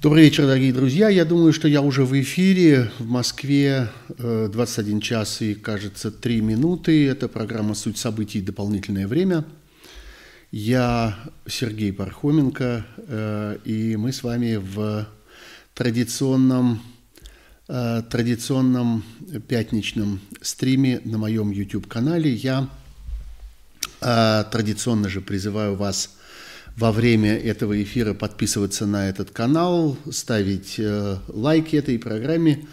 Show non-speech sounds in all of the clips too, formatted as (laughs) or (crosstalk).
Добрый вечер, дорогие друзья. Я думаю, что я уже в эфире. В Москве 21 час и, кажется, 3 минуты. Это программа «Суть событий. Дополнительное время». Я Сергей Пархоменко, э, и мы с вами в традиционном, э, традиционном пятничном стриме на моем YouTube-канале. Я э, традиционно же призываю вас во время этого эфира подписываться на этот канал, ставить э, лайки этой программе.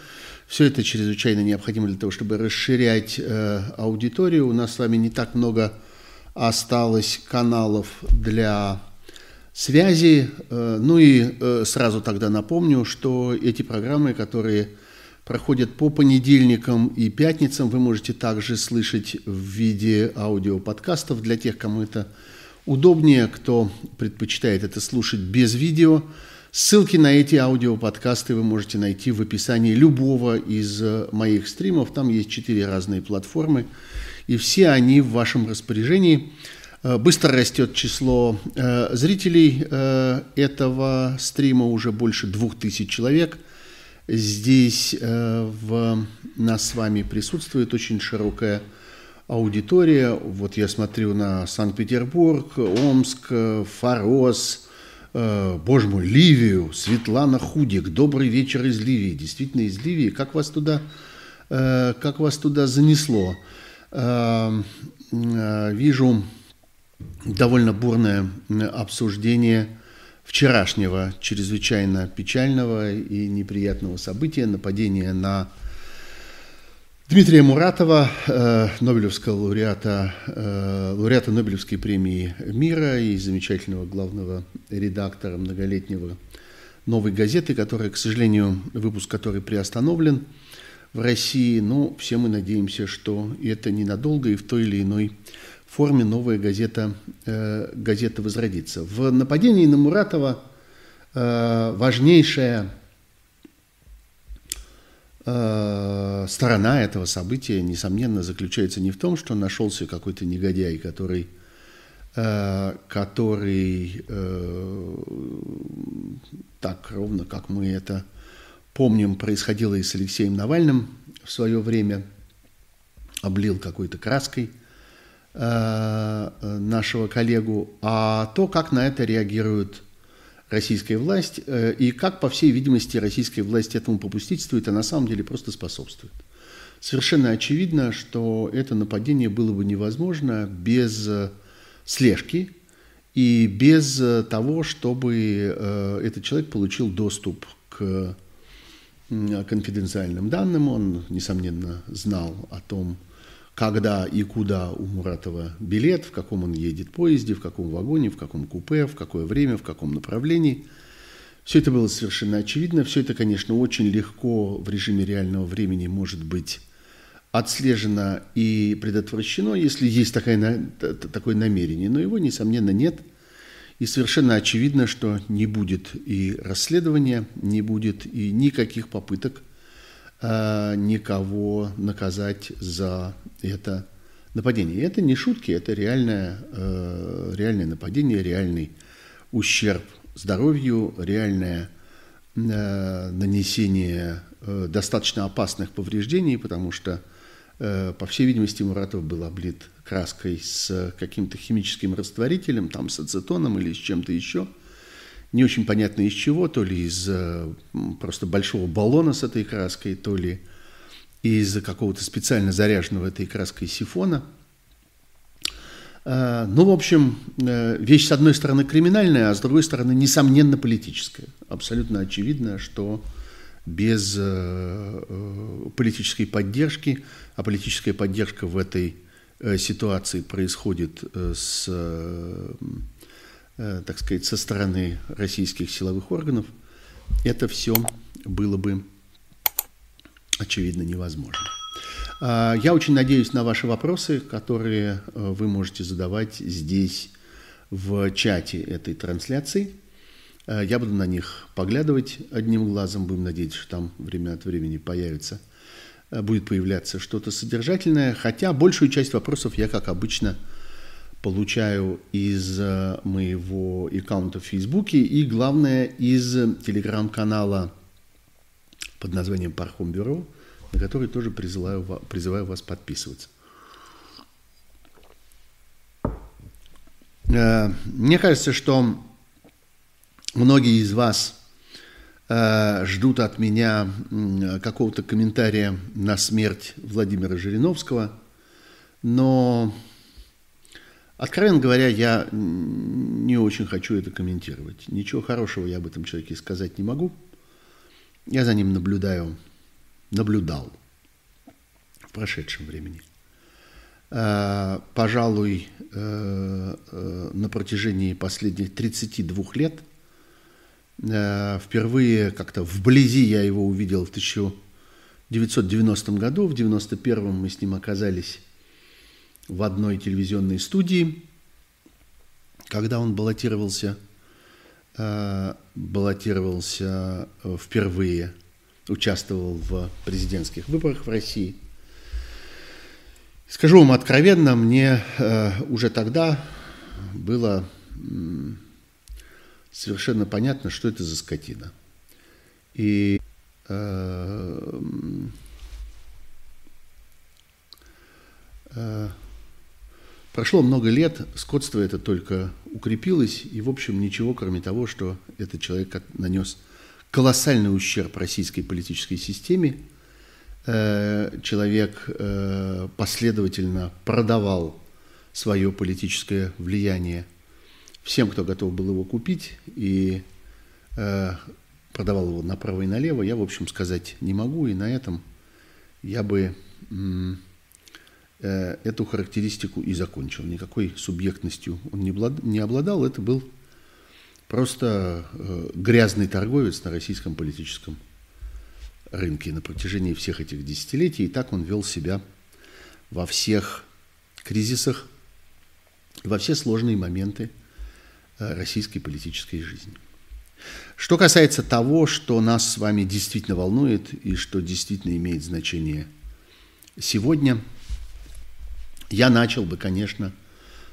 Все это чрезвычайно необходимо для того, чтобы расширять э, аудиторию. У нас с вами не так много осталось каналов для связи. Э, ну и э, сразу тогда напомню, что эти программы, которые проходят по понедельникам и пятницам, вы можете также слышать в виде аудиоподкастов для тех, кому это удобнее, кто предпочитает это слушать без видео. Ссылки на эти аудиоподкасты вы можете найти в описании любого из э, моих стримов. Там есть четыре разные платформы, и все они в вашем распоряжении. Э, быстро растет число э, зрителей этого стрима, уже больше двух тысяч человек. Здесь в нас с вами присутствует очень широкая аудитория. Вот я смотрю на Санкт-Петербург, Омск, Фарос, э, боже мой, Ливию, Светлана Худик. Добрый вечер из Ливии. Действительно из Ливии. Как вас туда, э, как вас туда занесло? Э, вижу довольно бурное обсуждение вчерашнего чрезвычайно печального и неприятного события, нападения на Дмитрия Муратова, э, Нобелевского лауреата, э, лауреата Нобелевской премии мира и замечательного главного редактора многолетнего «Новой газеты», которая, к сожалению, выпуск которой приостановлен в России. Но все мы надеемся, что это ненадолго и в той или иной форме новая газета, э, газета возродится. В нападении на Муратова важнейшая Э, сторона этого события, несомненно, заключается не в том, что нашелся какой-то негодяй, который, э, который э, так ровно, как мы это помним, происходило и с Алексеем Навальным в свое время, облил какой-то краской нашего коллегу, а то, как на это реагируют российская власть, э, и как, по всей видимости, российская власть этому попустительствует, а на самом деле просто способствует. Совершенно очевидно, что это нападение было бы невозможно без э, слежки и без э, того, чтобы этот человек получил доступ к конфиденциальным данным. Он, несомненно, знал о том, когда и куда у Муратова билет, в каком он едет поезде, в каком вагоне, в каком купе, в какое время, в каком направлении. Все это было совершенно очевидно. Все это, конечно, очень легко в режиме реального времени может быть отслежено и предотвращено, если есть такое, такое намерение. Но его, несомненно, нет. И совершенно очевидно, что не будет и расследования, не будет и никаких попыток никого наказать за это нападение. И это не шутки, это реальное, э, реальное нападение, реальный ущерб здоровью, реальное э, нанесение достаточно опасных повреждений, потому что, по всей видимости, Муратов был облит краской с каким-то химическим растворителем, там с ацетоном или с чем-то еще – не очень понятно из чего, то ли из э, просто большого баллона с этой краской, то ли из какого-то специально заряженного этой краской сифона. Э, ну, в общем, э, вещь с одной стороны криминальная, а с другой стороны, несомненно, политическая. Абсолютно очевидно, что без политической поддержки, а политическая поддержка в этой ситуации происходит с так сказать, со стороны российских силовых органов, это все было бы, очевидно, невозможно. А, я очень надеюсь на ваши вопросы, которые э, вы можете задавать здесь в чате этой трансляции. Э, я буду на них поглядывать одним глазом, будем надеяться, что там время от времени появится, будет появляться что-то содержательное, хотя большую часть вопросов я, как обычно, получаю из э, моего аккаунта в Фейсбуке и, главное, из телеграм-канала под названием Пархом Бюро, на который тоже призываю, призываю вас подписываться. Э, мне кажется, что многие из вас э, ждут от меня какого-то комментария на смерть Владимира Жириновского, но, откровенно говоря, я не очень хочу это комментировать. Ничего хорошего я об этом человеке сказать не могу. Я за ним наблюдаю, наблюдал в прошедшем времени. Э, пожалуй, на протяжении последних 32 лет – Э, впервые как-то вблизи я его увидел в 1990 году. В 1991 мы с ним оказались в одной телевизионной студии, когда он баллотировался, э, баллотировался э, впервые, участвовал в президентских выборах в России. Скажу вам откровенно, мне уже тогда было совершенно понятно, что это за скотина. И э, э, прошло много лет, скотство это только укрепилось, и, в общем, ничего, кроме того, что этот человек нанес колоссальный ущерб российской политической системе, э, человек э, последовательно продавал свое политическое влияние всем, кто готов был его купить, и э, продавал его направо и налево, я, в общем, сказать не могу, и на этом я бы эту характеристику и закончил. Никакой субъектностью он не обладал, это был просто э, грязный торговец на российском политическом рынке на протяжении всех этих десятилетий, и так он вел себя во всех кризисах, во все сложные моменты – Э, российской политической жизни. Что касается того, что нас с вами действительно волнует и что действительно имеет значение сегодня, я начал бы, конечно,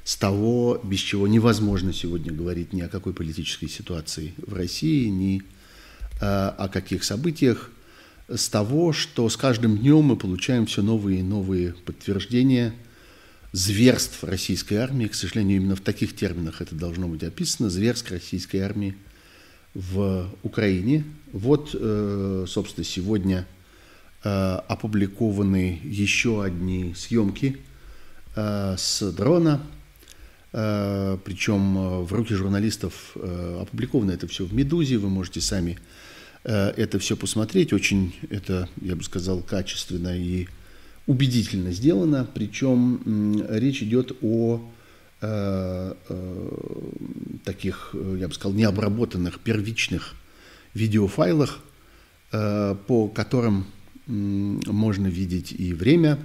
с того, без чего невозможно сегодня говорить ни о какой политической ситуации в России, ни э, о каких событиях, с того, что с каждым днем мы получаем все новые и новые подтверждения – зверств российской армии, к сожалению, именно в таких терминах это должно быть описано, зверств российской армии в Украине. Вот, э, собственно, сегодня э, опубликованы еще одни съемки с дрона, причем в руки журналистов опубликовано это все в «Медузе», вы можете сами это все посмотреть. Очень это, я бы сказал, качественно и убедительно сделано, причем речь идет о э, э, таких, я бы сказал, необработанных первичных видеофайлах, э, по которым можно видеть и время,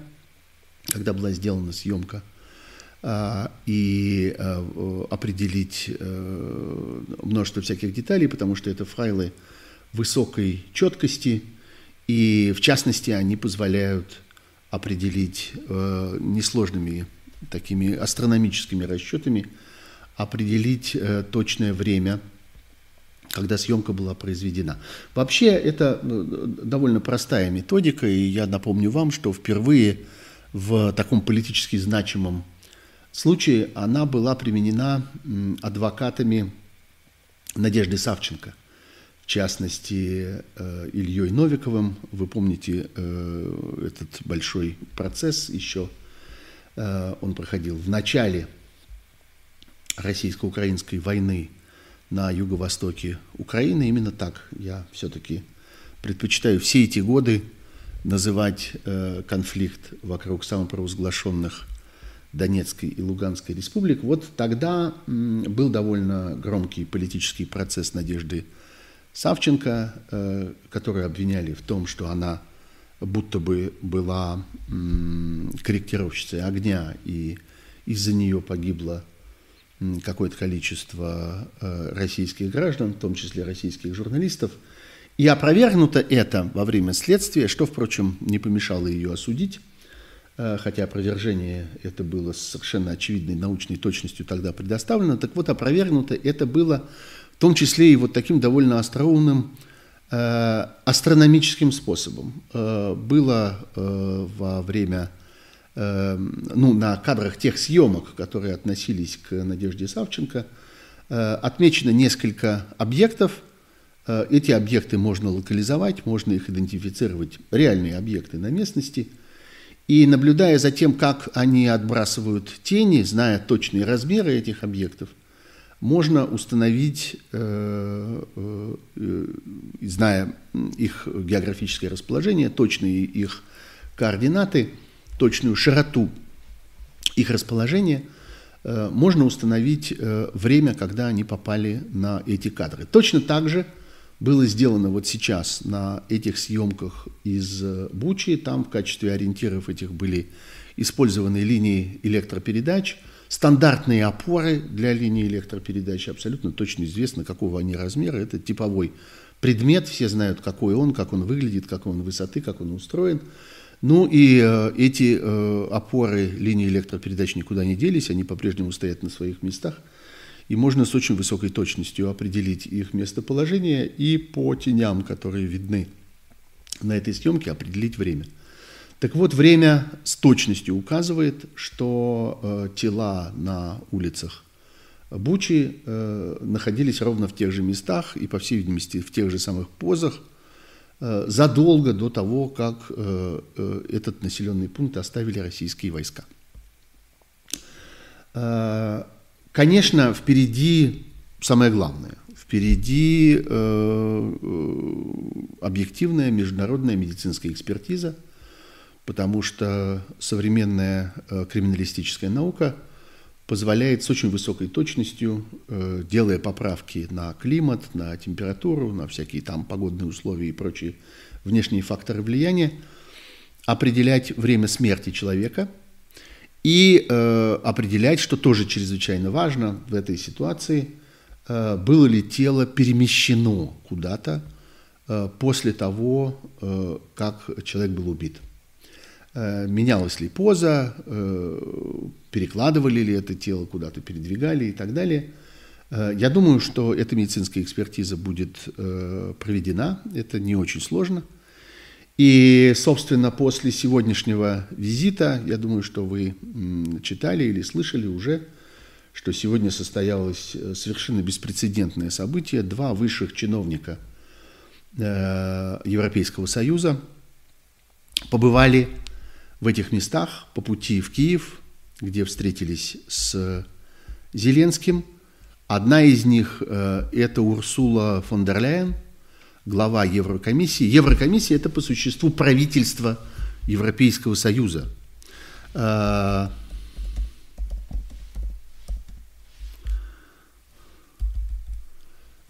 когда была сделана съемка, и определить множество всяких деталей, потому что это файлы высокой четкости, и в частности они позволяют определить э, несложными такими астрономическими расчетами, определить э, точное время, когда съемка была произведена. Вообще это э, довольно простая методика, и я напомню вам, что впервые в таком политически значимом случае она была применена адвокатами Надежды Савченко – частности, э, Ильей Новиковым. Вы помните э, этот большой процесс еще, э, он проходил в начале российско-украинской войны на юго-востоке Украины. Именно так я все-таки предпочитаю все эти годы называть конфликт вокруг самопровозглашенных Донецкой и Луганской республик. Вот тогда был довольно громкий политический процесс Надежды Савченко, э, которую обвиняли в том, что она будто бы была корректировщицей огня, и из-за нее погибло какое-то количество э, российских граждан, в том числе российских журналистов. И опровергнуто это во время следствия, что, впрочем, не помешало ее осудить хотя опровержение это было с совершенно очевидной научной точностью тогда предоставлено. Так вот, опровергнуто это было в том числе и вот таким довольно остроумным астрономическим способом. Было во время ну, на кадрах тех съемок, которые относились к Надежде Савченко, отмечено несколько объектов, Э, эти объекты можно локализовать, можно их идентифицировать, реальные объекты на местности. И наблюдая за тем, как они отбрасывают тени, зная точные размеры этих объектов, можно установить, э, э, зная их географическое расположение, точные их координаты, точную широту их расположения, можно установить время, когда они попали на эти кадры. Точно так же – было сделано вот сейчас на этих съемках из э, Бучи. Там в качестве ориентиров этих были использованы линии электропередач, стандартные опоры для линии электропередач. Абсолютно точно известно, какого они размера. Это типовой предмет, все знают, какой он, как он выглядит, какой он высоты, как он устроен. Ну и э, эти э, опоры линии электропередач никуда не делись, они по-прежнему стоят на своих местах – и можно с очень высокой точностью определить их местоположение и по теням, которые видны на этой съемке, определить время. Так вот, время с точностью указывает, что э, тела на улицах Бучи э, находились ровно в тех же местах и, по всей видимости, в тех же самых позах э, задолго до того, как э, э, этот населенный пункт оставили российские войска. Э, Конечно, впереди самое главное. Впереди э, э, объективная международная медицинская экспертиза, потому что современная э, криминалистическая наука позволяет с очень высокой точностью, э, делая поправки на климат, на температуру, на всякие там погодные условия и прочие внешние факторы влияния, определять время смерти человека – и э, определять, что тоже чрезвычайно важно в этой ситуации, э, было ли тело перемещено куда-то э, после того, э, как человек был убит. Э, менялась ли поза, э, перекладывали ли это тело куда-то, передвигали и так далее. Э, я думаю, что эта медицинская экспертиза будет э, проведена, это не очень сложно – и, собственно, после сегодняшнего визита, я думаю, что вы читали или слышали уже, что сегодня состоялось э, совершенно беспрецедентное событие. Два высших чиновника э, Европейского Союза побывали в этих местах по пути в Киев, где встретились с Зеленским. Одна из них э, – это Урсула фон дер Ляйен – глава Еврокомиссии. Еврокомиссия – это по существу правительство Европейского Союза. А,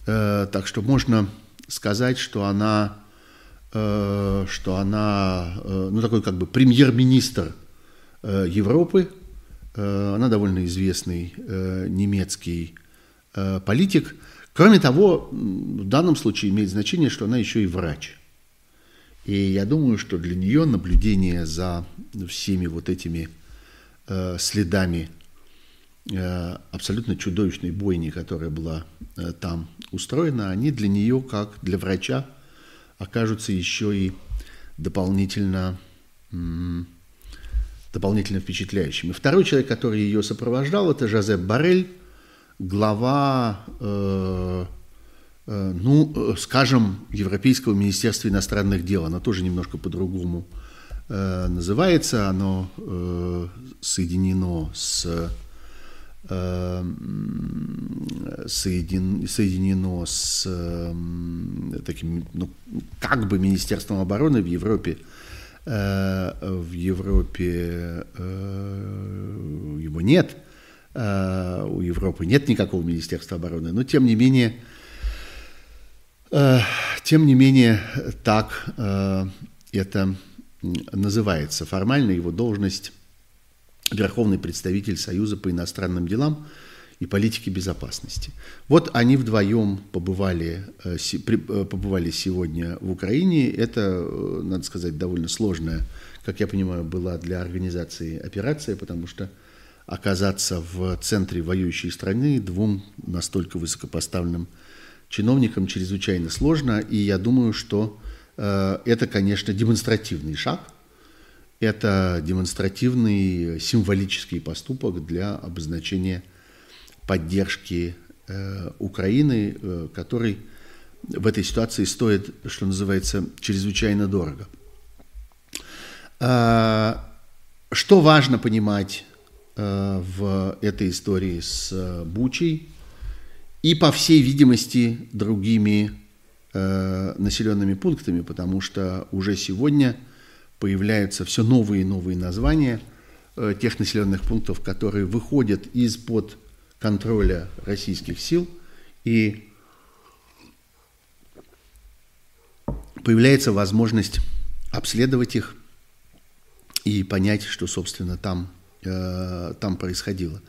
э, так что можно сказать, что она, э, что она, э, ну такой как бы премьер-министр Европы, она довольно известный немецкий политик – Кроме того, в данном случае имеет значение, что она еще и врач. И я думаю, что для нее наблюдение за всеми вот этими э, следами э, абсолютно чудовищной бойни, которая была э, там устроена, они для нее, как для врача, окажутся еще и дополнительно, дополнительно впечатляющими. Второй человек, который ее сопровождал, это Жозеп Барель, глава, э, э, ну, э, скажем, Европейского министерства иностранных дел. Оно тоже немножко по-другому э, называется. Оно э, соединено с э, соедин, соединено с э, таким, ну, как бы Министерством обороны в Европе. Э, в Европе э, его нет – у Европы нет никакого Министерства обороны, но тем не менее, э, тем не менее так э, это называется. Формально его должность Верховный представитель Союза по иностранным делам. и политики безопасности. Вот они вдвоем побывали, э, э, побывали сегодня в Украине. Это, э, надо сказать, довольно сложная, как я понимаю, была для организации операция, потому что оказаться в центре воюющей страны двум настолько высокопоставленным чиновникам чрезвычайно сложно. И я думаю, что это, конечно, демонстративный шаг – это демонстративный символический поступок для обозначения поддержки э, Украины, э, который в этой ситуации стоит, что называется, чрезвычайно дорого. А, что важно понимать э, в этой истории с Бучей и, по всей видимости, другими населенными пунктами, потому что уже сегодня появляются все новые и новые названия тех населенных пунктов, которые выходят из-под контроля российских сил и появляется возможность обследовать их и понять, что, собственно, там, э, там происходило.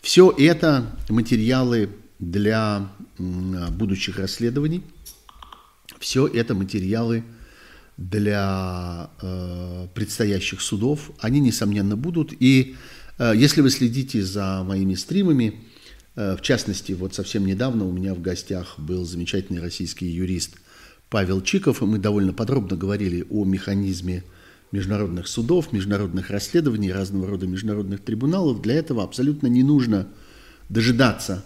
Все это материалы для э, будущих расследований, все это материалы для э, предстоящих судов. Они, несомненно, будут. И э, если вы следите за моими стримами, Э, в частности, вот совсем недавно у меня в гостях был замечательный российский юрист Павел Чиков, и мы довольно подробно говорили о механизме международных судов, международных расследований, разного рода международных трибуналов. Для этого абсолютно не нужно дожидаться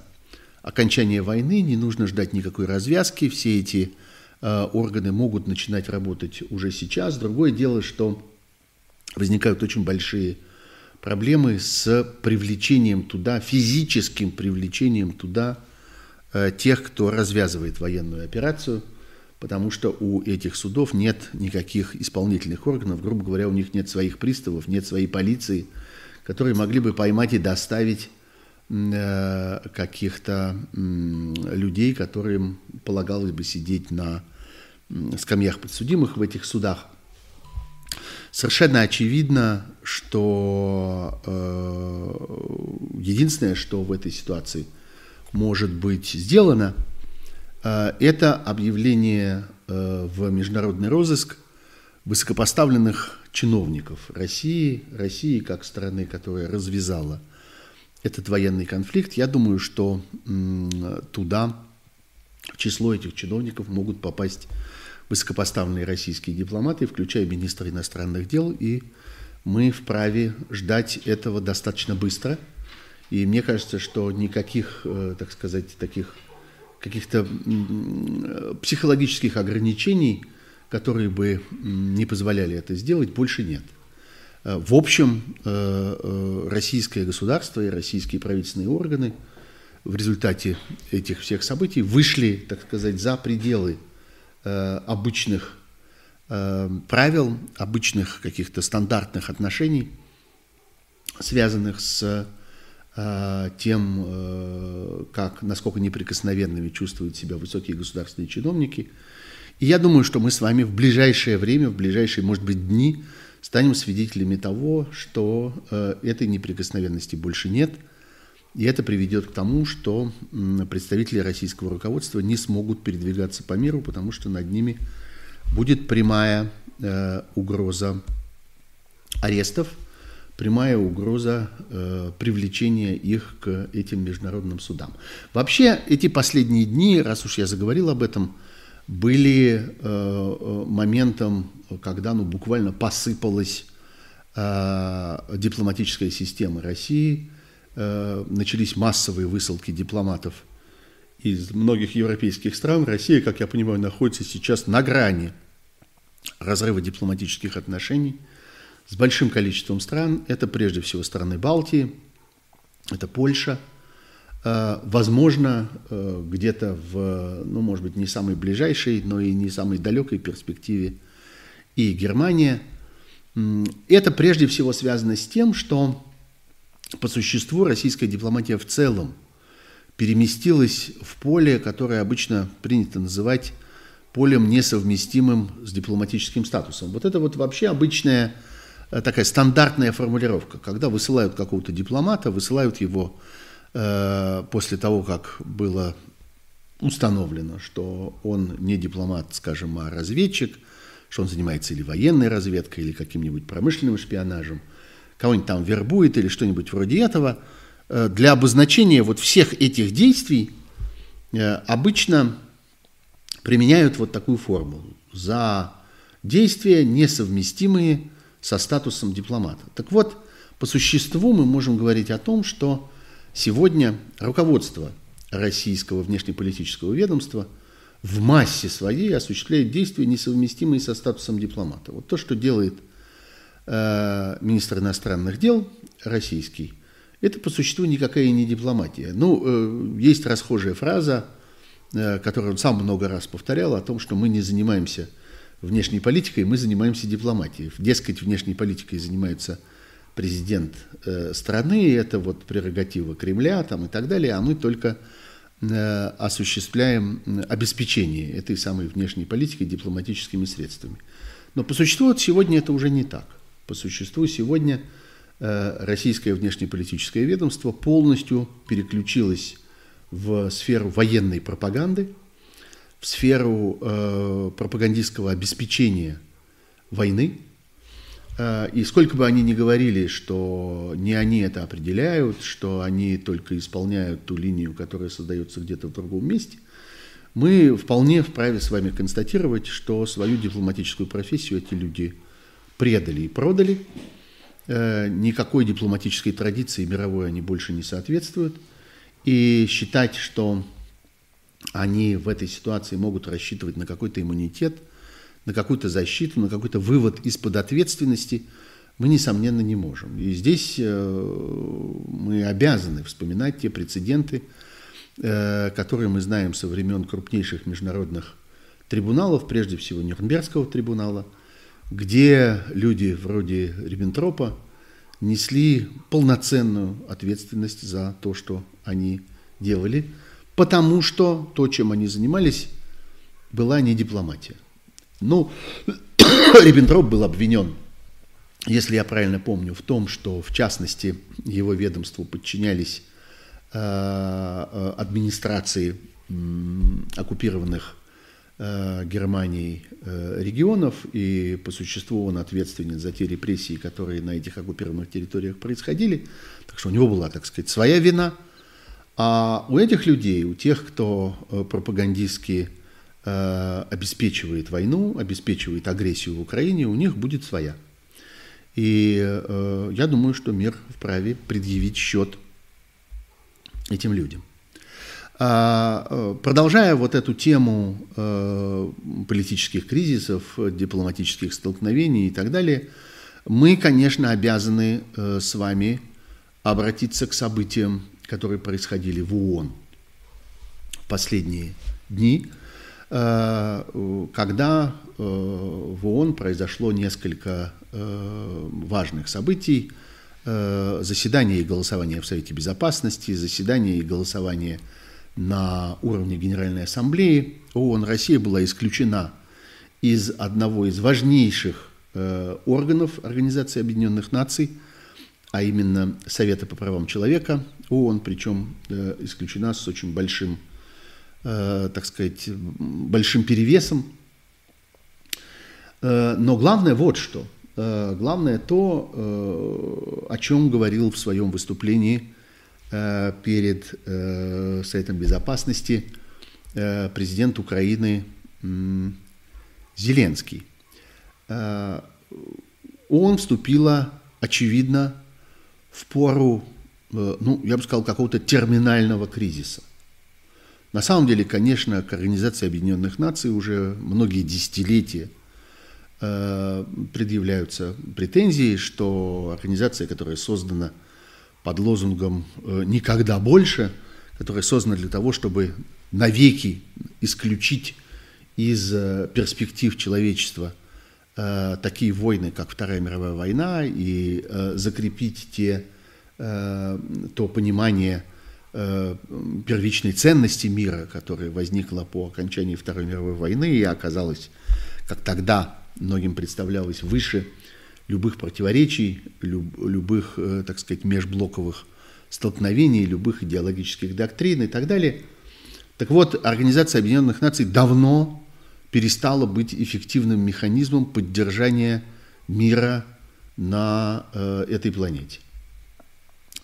окончания войны, не нужно ждать никакой развязки. Все эти э, органы могут начинать работать уже сейчас. Другое дело, что возникают очень большие проблемы с привлечением туда, физическим привлечением туда э, тех, кто развязывает военную операцию, потому что у этих судов нет никаких исполнительных органов, грубо говоря, у них нет своих приставов, нет своей полиции, которые могли бы поймать и доставить э, каких-то людей, которым полагалось бы сидеть на скамьях подсудимых в этих судах. Совершенно очевидно, что э, единственное, что в этой ситуации может быть сделано, э, это объявление э, в международный розыск высокопоставленных чиновников России, России как страны, которая развязала этот военный конфликт. Я думаю, что э, туда в число этих чиновников могут попасть высокопоставленные российские дипломаты, включая министра иностранных дел, и мы вправе ждать этого достаточно быстро. И мне кажется, что никаких, э, так сказать, таких каких-то психологических ограничений, которые бы не позволяли это сделать, больше нет. Э, в общем, э, российское государство и российские правительственные органы в результате этих всех событий вышли, так сказать, за пределы Э, обычных э, правил, обычных каких-то стандартных отношений, связанных с э, тем, как, насколько неприкосновенными чувствуют себя высокие государственные чиновники. И я думаю, что мы с вами в ближайшее время, в ближайшие, может быть, дни станем свидетелями того, что этой неприкосновенности больше нет – и это приведет к тому, что представители российского руководства не смогут передвигаться по миру, потому что над ними будет прямая э, угроза арестов, прямая угроза э, привлечения их к этим международным судам. Вообще эти последние дни, раз уж я заговорил об этом, были э, э моментом, когда ну, буквально посыпалась э, дипломатическая система России – Э, начались массовые высылки дипломатов из многих европейских стран. Россия, как я понимаю, находится сейчас на грани разрыва дипломатических отношений с большим количеством стран. Это прежде всего страны Балтии, это Польша, э, возможно, э, где-то в, ну, может быть, не самой ближайшей, но и не самой далекой перспективе и Германия. Это прежде всего связано с тем, что по существу российская дипломатия в целом переместилась в поле, которое обычно принято называть полем несовместимым с дипломатическим статусом. Вот это вот вообще обычная такая стандартная формулировка, когда высылают какого-то дипломата, высылают его после того, как было установлено, что он не дипломат, скажем, а разведчик, что он занимается или военной разведкой, или каким-нибудь промышленным шпионажем, кого-нибудь там вербует или что-нибудь вроде этого. Э, для обозначения вот всех этих действий э, обычно применяют вот такую формулу. За действия, несовместимые со статусом дипломата. Так вот, по существу мы можем говорить о том, что сегодня руководство российского внешнеполитического ведомства в массе своей осуществляет действия, несовместимые со статусом дипломата. Вот то, что делает э, министр иностранных дел российский, это по существу никакая не дипломатия. Ну, э, есть расхожая фраза, э, которую он сам много раз повторял, о том, что мы не занимаемся внешней политикой, мы занимаемся дипломатией. Дескать, внешней политикой занимаются президент э, страны, это вот прерогатива Кремля там, и так далее, а мы только э, осуществляем обеспечение этой самой внешней политики дипломатическими средствами. Но по существу вот сегодня это уже не так. По существу сегодня э, российское внешнеполитическое ведомство полностью переключилось в сферу военной пропаганды, в сферу э, пропагандистского обеспечения войны, Э, и сколько бы они ни говорили, что не они это определяют, что они только исполняют ту линию, которая создается где-то в другом месте, мы вполне вправе с вами констатировать, что свою дипломатическую профессию эти люди предали и продали. Э, никакой дипломатической традиции мировой они больше не соответствуют. И считать, что они в этой ситуации могут рассчитывать на какой-то иммунитет – на какую-то защиту, на какой-то вывод из-под ответственности мы, несомненно, не можем. И здесь э, мы обязаны вспоминать те прецеденты, э, которые мы знаем со времен крупнейших международных трибуналов, прежде всего Нюрнбергского трибунала, где люди вроде Риббентропа несли полноценную ответственность за то, что они делали, потому что то, чем они занимались, была не дипломатия. Ну, (coughs) Риббентроп был обвинен, если я правильно помню, в том, что, в частности, его ведомству подчинялись э, э администрации оккупированных э, Германией регионов, и по существу он ответственен за те репрессии, которые на этих оккупированных территориях происходили. Так что у него была, так сказать, своя вина. А у этих людей, у тех, кто э, пропагандистски Э, обеспечивает войну, обеспечивает агрессию в Украине, у них будет своя. И э, я думаю, что мир вправе предъявить счет этим людям. А, э, продолжая вот эту тему э, политических кризисов, дипломатических столкновений и так далее, мы, конечно, обязаны э, с вами обратиться к событиям, которые происходили в ООН в последние дни – Э, когда э, в ООН произошло несколько э, важных событий, заседание и голосование в Совете Безопасности, заседание и голосование на уровне Генеральной Ассамблеи. ООН, Россия была исключена из одного из важнейших органов Организации Объединенных Наций, а именно Совета по правам человека ООН, причем исключена с очень большим Э, так сказать, большим перевесом. Э, но главное вот что. Э, главное то, о чем говорил в своем выступлении перед Советом Безопасности президент Украины Зеленский. Он вступила, очевидно, в пору, ну, я бы сказал, какого-то терминального кризиса. На самом деле, конечно, к Организации Объединенных Наций уже многие десятилетия э, предъявляются претензии, что организация, которая создана под лозунгом э, «никогда больше», которая создана для того, чтобы навеки исключить из э, перспектив человечества э, такие войны, как Вторая мировая война, и э, закрепить те, э, то понимание Э, первичной ценности мира, которая возникла по окончании Второй мировой войны и оказалась, как тогда многим представлялось, выше любых противоречий, люб, любых, э, так сказать, межблоковых столкновений любых идеологических доктрин и так далее. Так вот, Организация Объединенных Наций давно перестала быть эффективным механизмом поддержания мира на э, этой планете.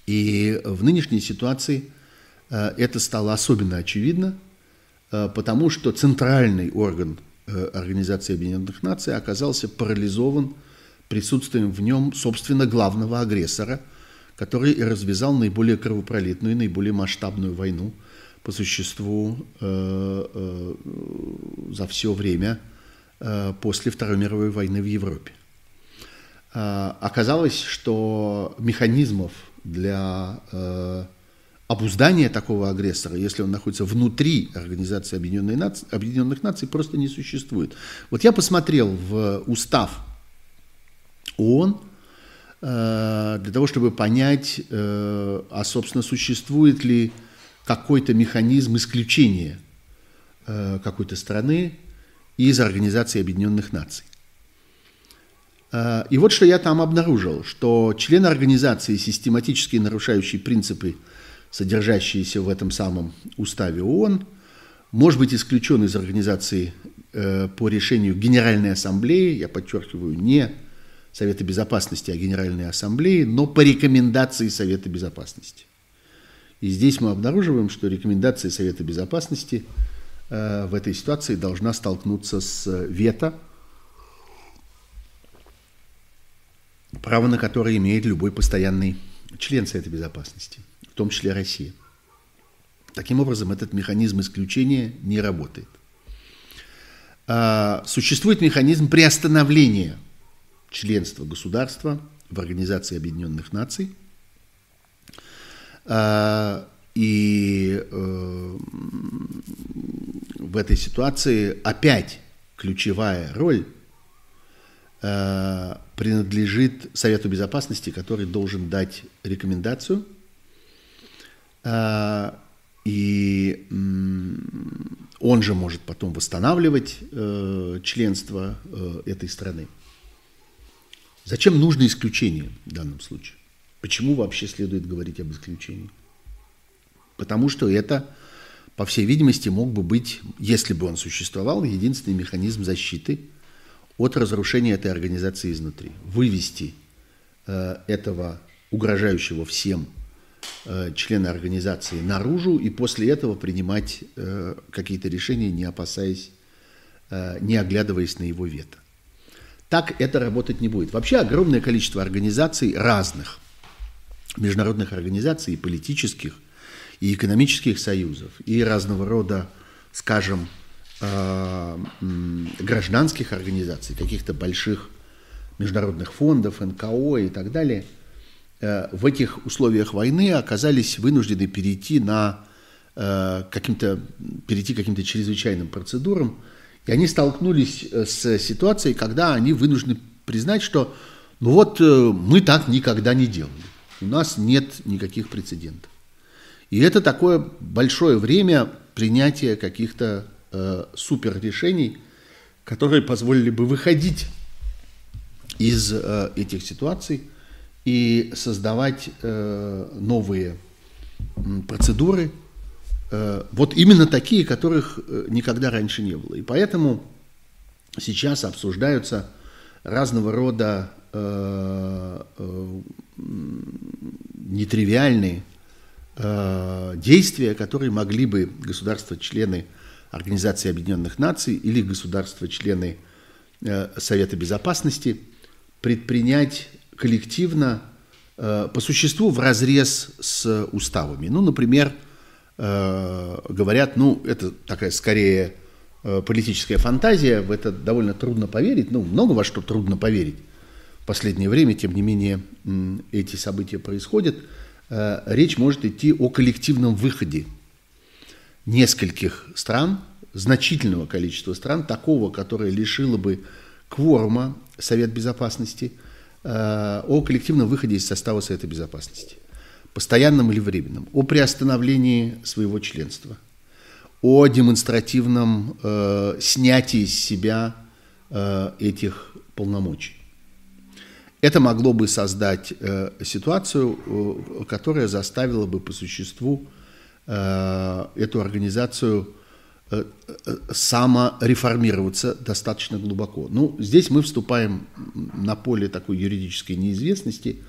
И в нынешней ситуации э, это стало особенно очевидно, э, потому что центральный орган э, Организации Объединенных Наций оказался парализован присутствием в нем, собственно, главного агрессора, который развязал наиболее кровопролитную и наиболее масштабную войну по существу э, э, за все время э, после Второй мировой войны в Европе. Оказалось, что механизмов для обуздания такого агрессора, если он находится внутри Организации Объединенных Наций, Объединенных Наций, просто не существует. Вот я посмотрел в устав ООН для того, чтобы понять, а, собственно, существует ли какой-то механизм исключения э, какой-то страны из Организации Объединенных Наций. И вот что я там обнаружил, что члены организации, систематически нарушающие принципы, содержащиеся в этом самом уставе ООН, может быть исключен из организации по решению Генеральной Ассамблеи, я подчеркиваю, не Совета Безопасности, а Генеральной Ассамблеи, но по рекомендации Совета Безопасности. И здесь мы обнаруживаем, что рекомендация Совета Безопасности э, в этой ситуации должна столкнуться с вето, право на которое имеет любой постоянный член Совета Безопасности, в том числе Россия. Таким образом, этот механизм исключения не работает. А, существует механизм приостановления членства государства в Организации Объединенных Наций. А, и э, в этой ситуации опять ключевая роль э, принадлежит Совету Безопасности, который должен дать рекомендацию. И он же может потом восстанавливать э, членство этой страны. Зачем нужно исключение в данном случае? Почему вообще следует говорить об исключении? Потому что это, по всей видимости, мог бы быть, если бы он существовал, единственный механизм защиты от разрушения этой организации изнутри. Вывести э, этого угрожающего всем э, члена организации наружу и после этого принимать э, какие-то решения, не опасаясь, э, не оглядываясь на его вето. Так это работать не будет. Вообще огромное количество организаций разных, международных организаций, и политических, и экономических союзов, и разного рода, скажем, э, гражданских организаций, каких-то больших международных фондов, НКО и так далее, э, в этих условиях войны оказались вынуждены перейти на э, каким-то, перейти к каким-то чрезвычайным процедурам, и они столкнулись с ситуацией, когда они вынуждены признать, что ну вот мы так никогда не делали. У нас нет никаких прецедентов. И это такое большое время принятия каких-то э, супер решений, которые позволили бы выходить из э, этих ситуаций и создавать э, новые процедуры, Э, вот именно такие, которых э, никогда раньше не было. И поэтому сейчас обсуждаются разного рода э, э, нетривиальные э, действия, которые могли бы государства-члены Организации Объединенных Наций или государства-члены э, Совета Безопасности предпринять коллективно э, по существу в разрез с уставами. Ну, например, Э, говорят, ну, это такая скорее э, политическая фантазия, в это довольно трудно поверить, ну, много во что трудно поверить. Последнее время, тем не менее, эти события происходят. Э, речь может идти о коллективном выходе нескольких стран, значительного количества стран, такого, которое лишило бы кворума Совет Безопасности, о коллективном выходе из состава Совета Безопасности постоянном или временном, о приостановлении своего членства, о демонстративном э, снятии с себя э, этих полномочий. Это могло бы создать э, ситуацию, э, которая заставила бы по существу э, эту организацию э, э, самореформироваться достаточно глубоко. Ну, здесь мы вступаем на поле такой юридической неизвестности.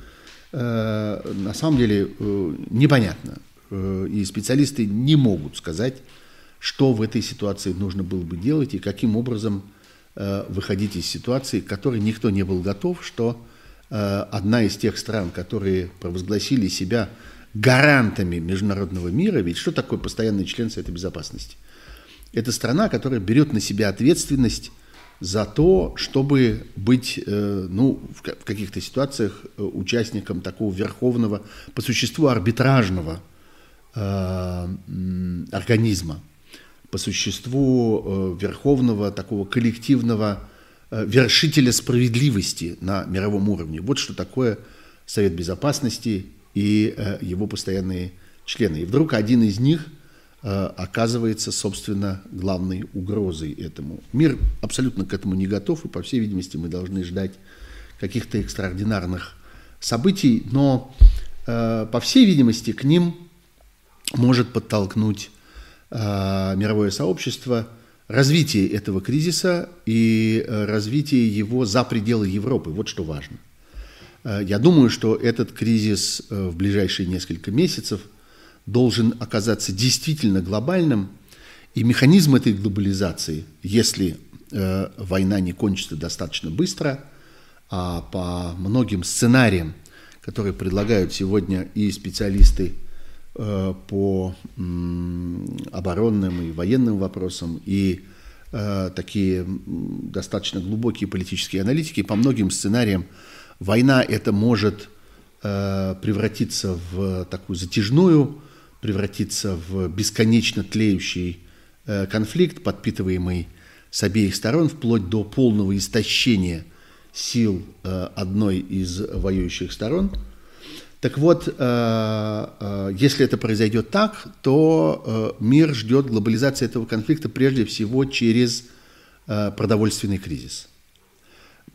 Э, на самом деле э, непонятно, э, и специалисты не могут сказать, что в этой ситуации нужно было бы делать и каким образом э, выходить из ситуации, к которой никто не был готов, что одна из тех стран, которые провозгласили себя гарантами международного мира, ведь что такое постоянный член Совета Безопасности? Это страна, которая берет на себя ответственность за то, чтобы быть э, ну, в каких-то ситуациях э, участником такого верховного, по существу арбитражного организма, по существу верховного такого коллективного Э, вершителя справедливости на мировом уровне. Вот что такое Совет Безопасности и э, его постоянные члены. И вдруг один из них э, оказывается, собственно, главной угрозой этому. Мир абсолютно к этому не готов, и, по всей видимости, мы должны ждать каких-то экстраординарных событий, но, по всей видимости, к ним может подтолкнуть мировое сообщество – развитие этого кризиса и э, развитие его за пределы Европы. Вот что важно. Э, я думаю, что этот кризис э, в ближайшие несколько месяцев должен оказаться действительно глобальным, и механизм этой глобализации, если война не кончится достаточно быстро, а по многим сценариям, которые предлагают сегодня и специалисты по оборонным и военным вопросам, и э, такие достаточно глубокие политические аналитики. По многим сценариям война это может э, превратиться в такую затяжную, превратиться в бесконечно тлеющий конфликт, подпитываемый с обеих сторон, вплоть до полного истощения сил одной из воюющих сторон – так вот, э, э, если это произойдет так, то э, мир ждет глобализации этого конфликта прежде всего через продовольственный кризис.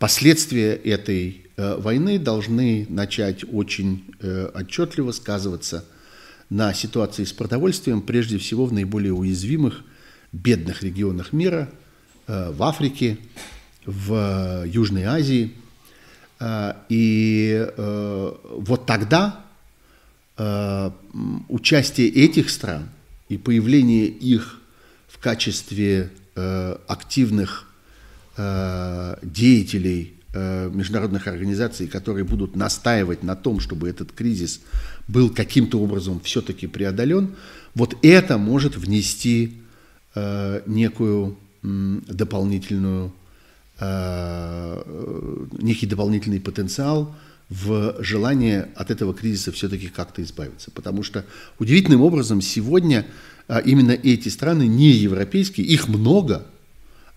Последствия этой войны должны начать очень отчетливо сказываться на ситуации с продовольствием, прежде всего в наиболее уязвимых, бедных регионах мира, в Африке, в Южной Азии – и э, вот тогда э, участие этих стран и появление их в качестве активных деятелей международных организаций, которые будут настаивать на том, чтобы этот кризис был каким-то образом все-таки преодолен, вот это может внести некую дополнительную Э, некий дополнительный потенциал в желание от этого кризиса все-таки как-то избавиться. Потому что удивительным образом сегодня э, именно эти страны не европейские, их много,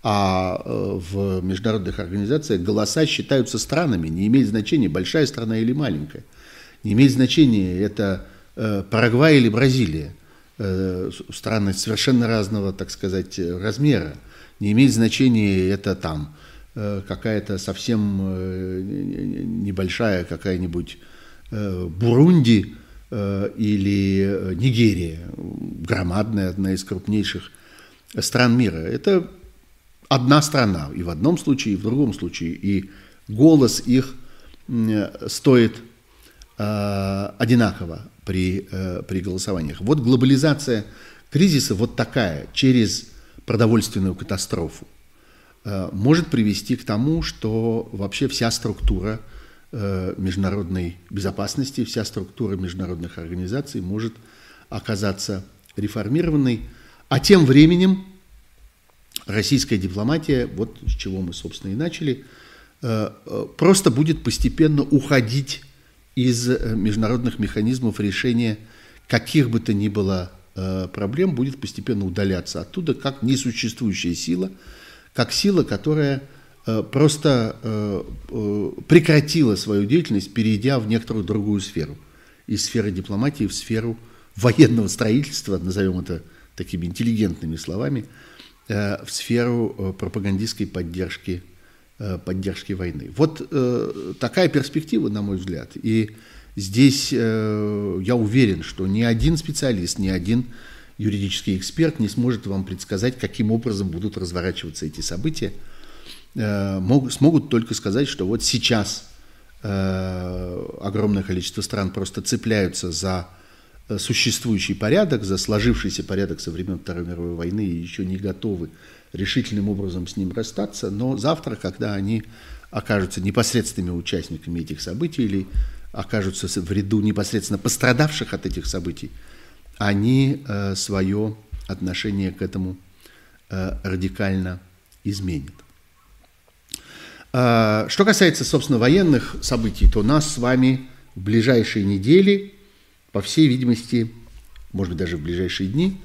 а э, в международных организациях голоса считаются странами, не имеет значения, большая страна или маленькая. Не имеет значения, это Парагвай или Бразилия, страны совершенно разного, так сказать, размера. Не имеет значения, это там Э, какая-то совсем э, небольшая какая-нибудь э, Бурунди или Нигерия, громадная, одна из крупнейших стран мира. Это одна страна, и в одном случае, и в другом случае, и голос их стоит одинаково при, при голосованиях. Вот глобализация кризиса вот такая, через продовольственную катастрофу. Э, может привести к тому, что вообще вся структура э, международной безопасности, вся структура международных организаций может оказаться реформированной, а тем временем российская дипломатия, вот с чего мы, собственно, и начали, э, просто будет постепенно уходить из международных механизмов решения каких бы то ни было проблем, будет постепенно удаляться оттуда, как несуществующая сила – как сила, которая э, просто э, э, прекратила свою деятельность, перейдя в некоторую другую сферу. Из сферы дипломатии в сферу военного строительства, назовем это такими интеллигентными словами, в сферу пропагандистской поддержки поддержки войны. Вот такая перспектива, на мой взгляд. И здесь я уверен, что ни один специалист, ни один юридический эксперт не сможет вам предсказать, каким образом будут разворачиваться эти события. Э, могут, смогут только сказать, что вот сейчас э, огромное количество стран просто цепляются за Э, существующий порядок, за сложившийся порядок со времен Второй мировой войны и еще не готовы решительным образом с ним расстаться, но завтра, когда они окажутся непосредственными участниками этих событий или окажутся в ряду непосредственно пострадавших от этих событий, они э, свое отношение к этому э, радикально изменят. Э, что касается, собственно, военных событий, то нас с вами в ближайшие недели по всей видимости, может быть, даже в ближайшие дни,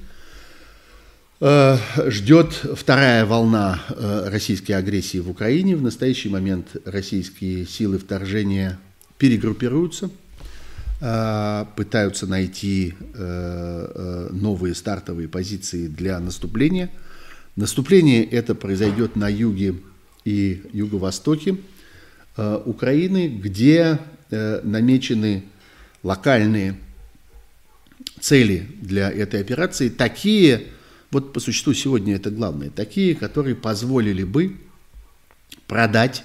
э, ждет вторая волна российской агрессии в Украине. В настоящий момент российские силы вторжения перегруппируются, пытаются найти новые стартовые позиции для наступления. Наступление это произойдет на юге и юго-востоке Украины, где намечены локальные цели для этой операции такие, вот по существу сегодня это главное, такие, которые позволили бы продать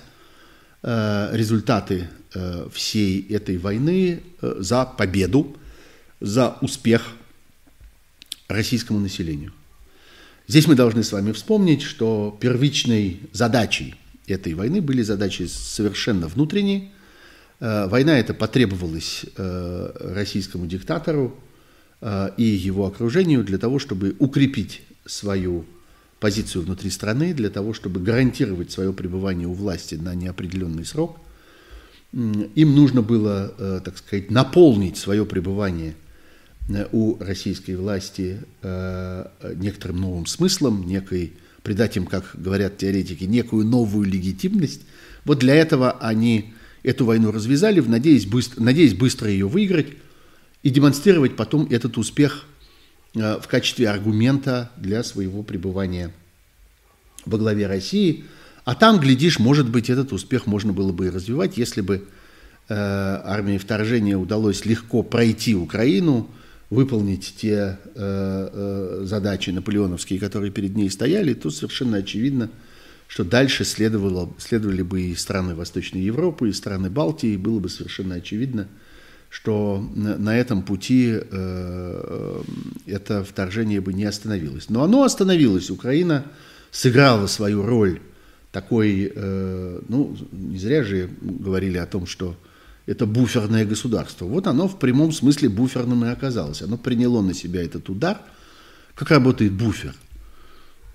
э, результаты э, всей этой войны э, за победу, за успех российскому населению. Здесь мы должны с вами вспомнить, что первичной задачей этой войны были задачи совершенно внутренние. Э, война эта потребовалась российскому диктатору, и его окружению для того, чтобы укрепить свою позицию внутри страны, для того, чтобы гарантировать свое пребывание у власти на неопределенный срок. Им нужно было, э, так сказать, наполнить свое пребывание э, у российской власти некоторым новым смыслом, некой, придать им, как говорят теоретики, некую новую легитимность. Вот для этого они эту войну развязали, надеясь быстро, надеясь быстро ее выиграть, и демонстрировать потом этот успех э, в качестве аргумента для своего пребывания во главе России. А там, глядишь, может быть, этот успех можно было бы и развивать, если бы э, армии вторжения удалось легко пройти Украину, выполнить те э, э, задачи наполеоновские, которые перед ней стояли, то совершенно очевидно, что дальше следовало, следовали бы и страны Восточной Европы, и страны Балтии, и было бы совершенно очевидно, что на этом пути э, это вторжение бы не остановилось. Но оно остановилось. Украина сыграла свою роль такой, э, ну, не зря же говорили о том, что это буферное государство. Вот оно в прямом смысле буферным и оказалось. Оно приняло на себя этот удар. Как работает буфер?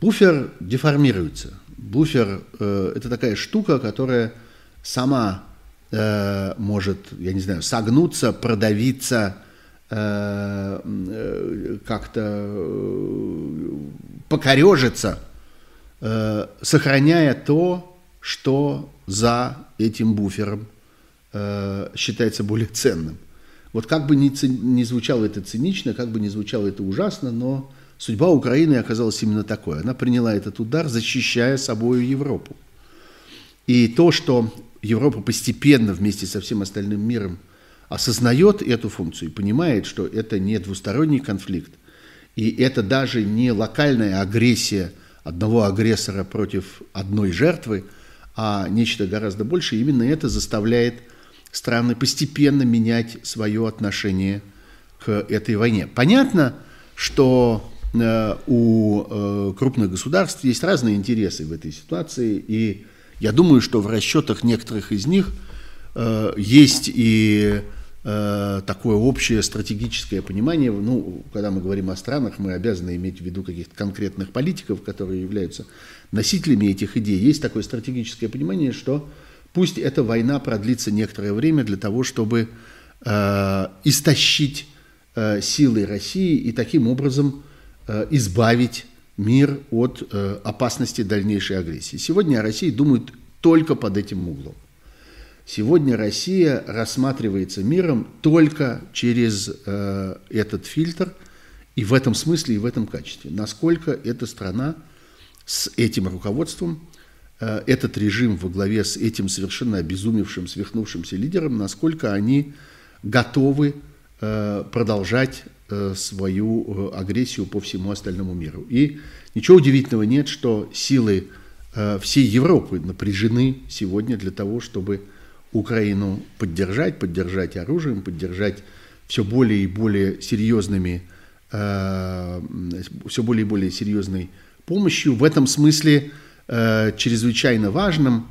Буфер деформируется. Буфер э, – это такая штука, которая сама э, может, я не знаю, согнуться, продавиться, э, э, как-то э, покорежиться, э, сохраняя то, что за этим буфером э, считается более ценным. Вот как бы ни, ни звучало это цинично, как бы ни звучало это ужасно, но судьба Украины оказалась именно такой. Она приняла этот удар, защищая собою Европу. И то, что Европа постепенно вместе со всем остальным миром осознает эту функцию и понимает, что это не двусторонний конфликт, и это даже не локальная агрессия одного агрессора против одной жертвы, а нечто гораздо большее. Именно это заставляет страны постепенно менять свое отношение к этой войне. Понятно, что э, у э, крупных государств есть разные интересы в этой ситуации, и я думаю, что в расчетах некоторых из них э, есть и э, такое общее стратегическое понимание. Ну, когда мы говорим о странах, мы обязаны иметь в виду каких-то конкретных политиков, которые являются носителями этих идей. Есть такое стратегическое понимание, что пусть эта война продлится некоторое время для того, чтобы э, истощить э, силы России и таким образом э, избавить мир от э, опасности дальнейшей агрессии. Сегодня о России думают только под этим углом. Сегодня Россия рассматривается миром только через э, этот фильтр и в этом смысле, и в этом качестве. Насколько эта страна с этим руководством этот режим во главе с этим совершенно обезумевшим, свихнувшимся лидером, насколько они готовы продолжать свою агрессию по всему остальному миру. И ничего удивительного нет, что силы всей Европы напряжены сегодня для того, чтобы Украину поддержать, поддержать оружием, поддержать все более и более серьезными, э, все более и более серьезной помощью. В этом смысле э, чрезвычайно важным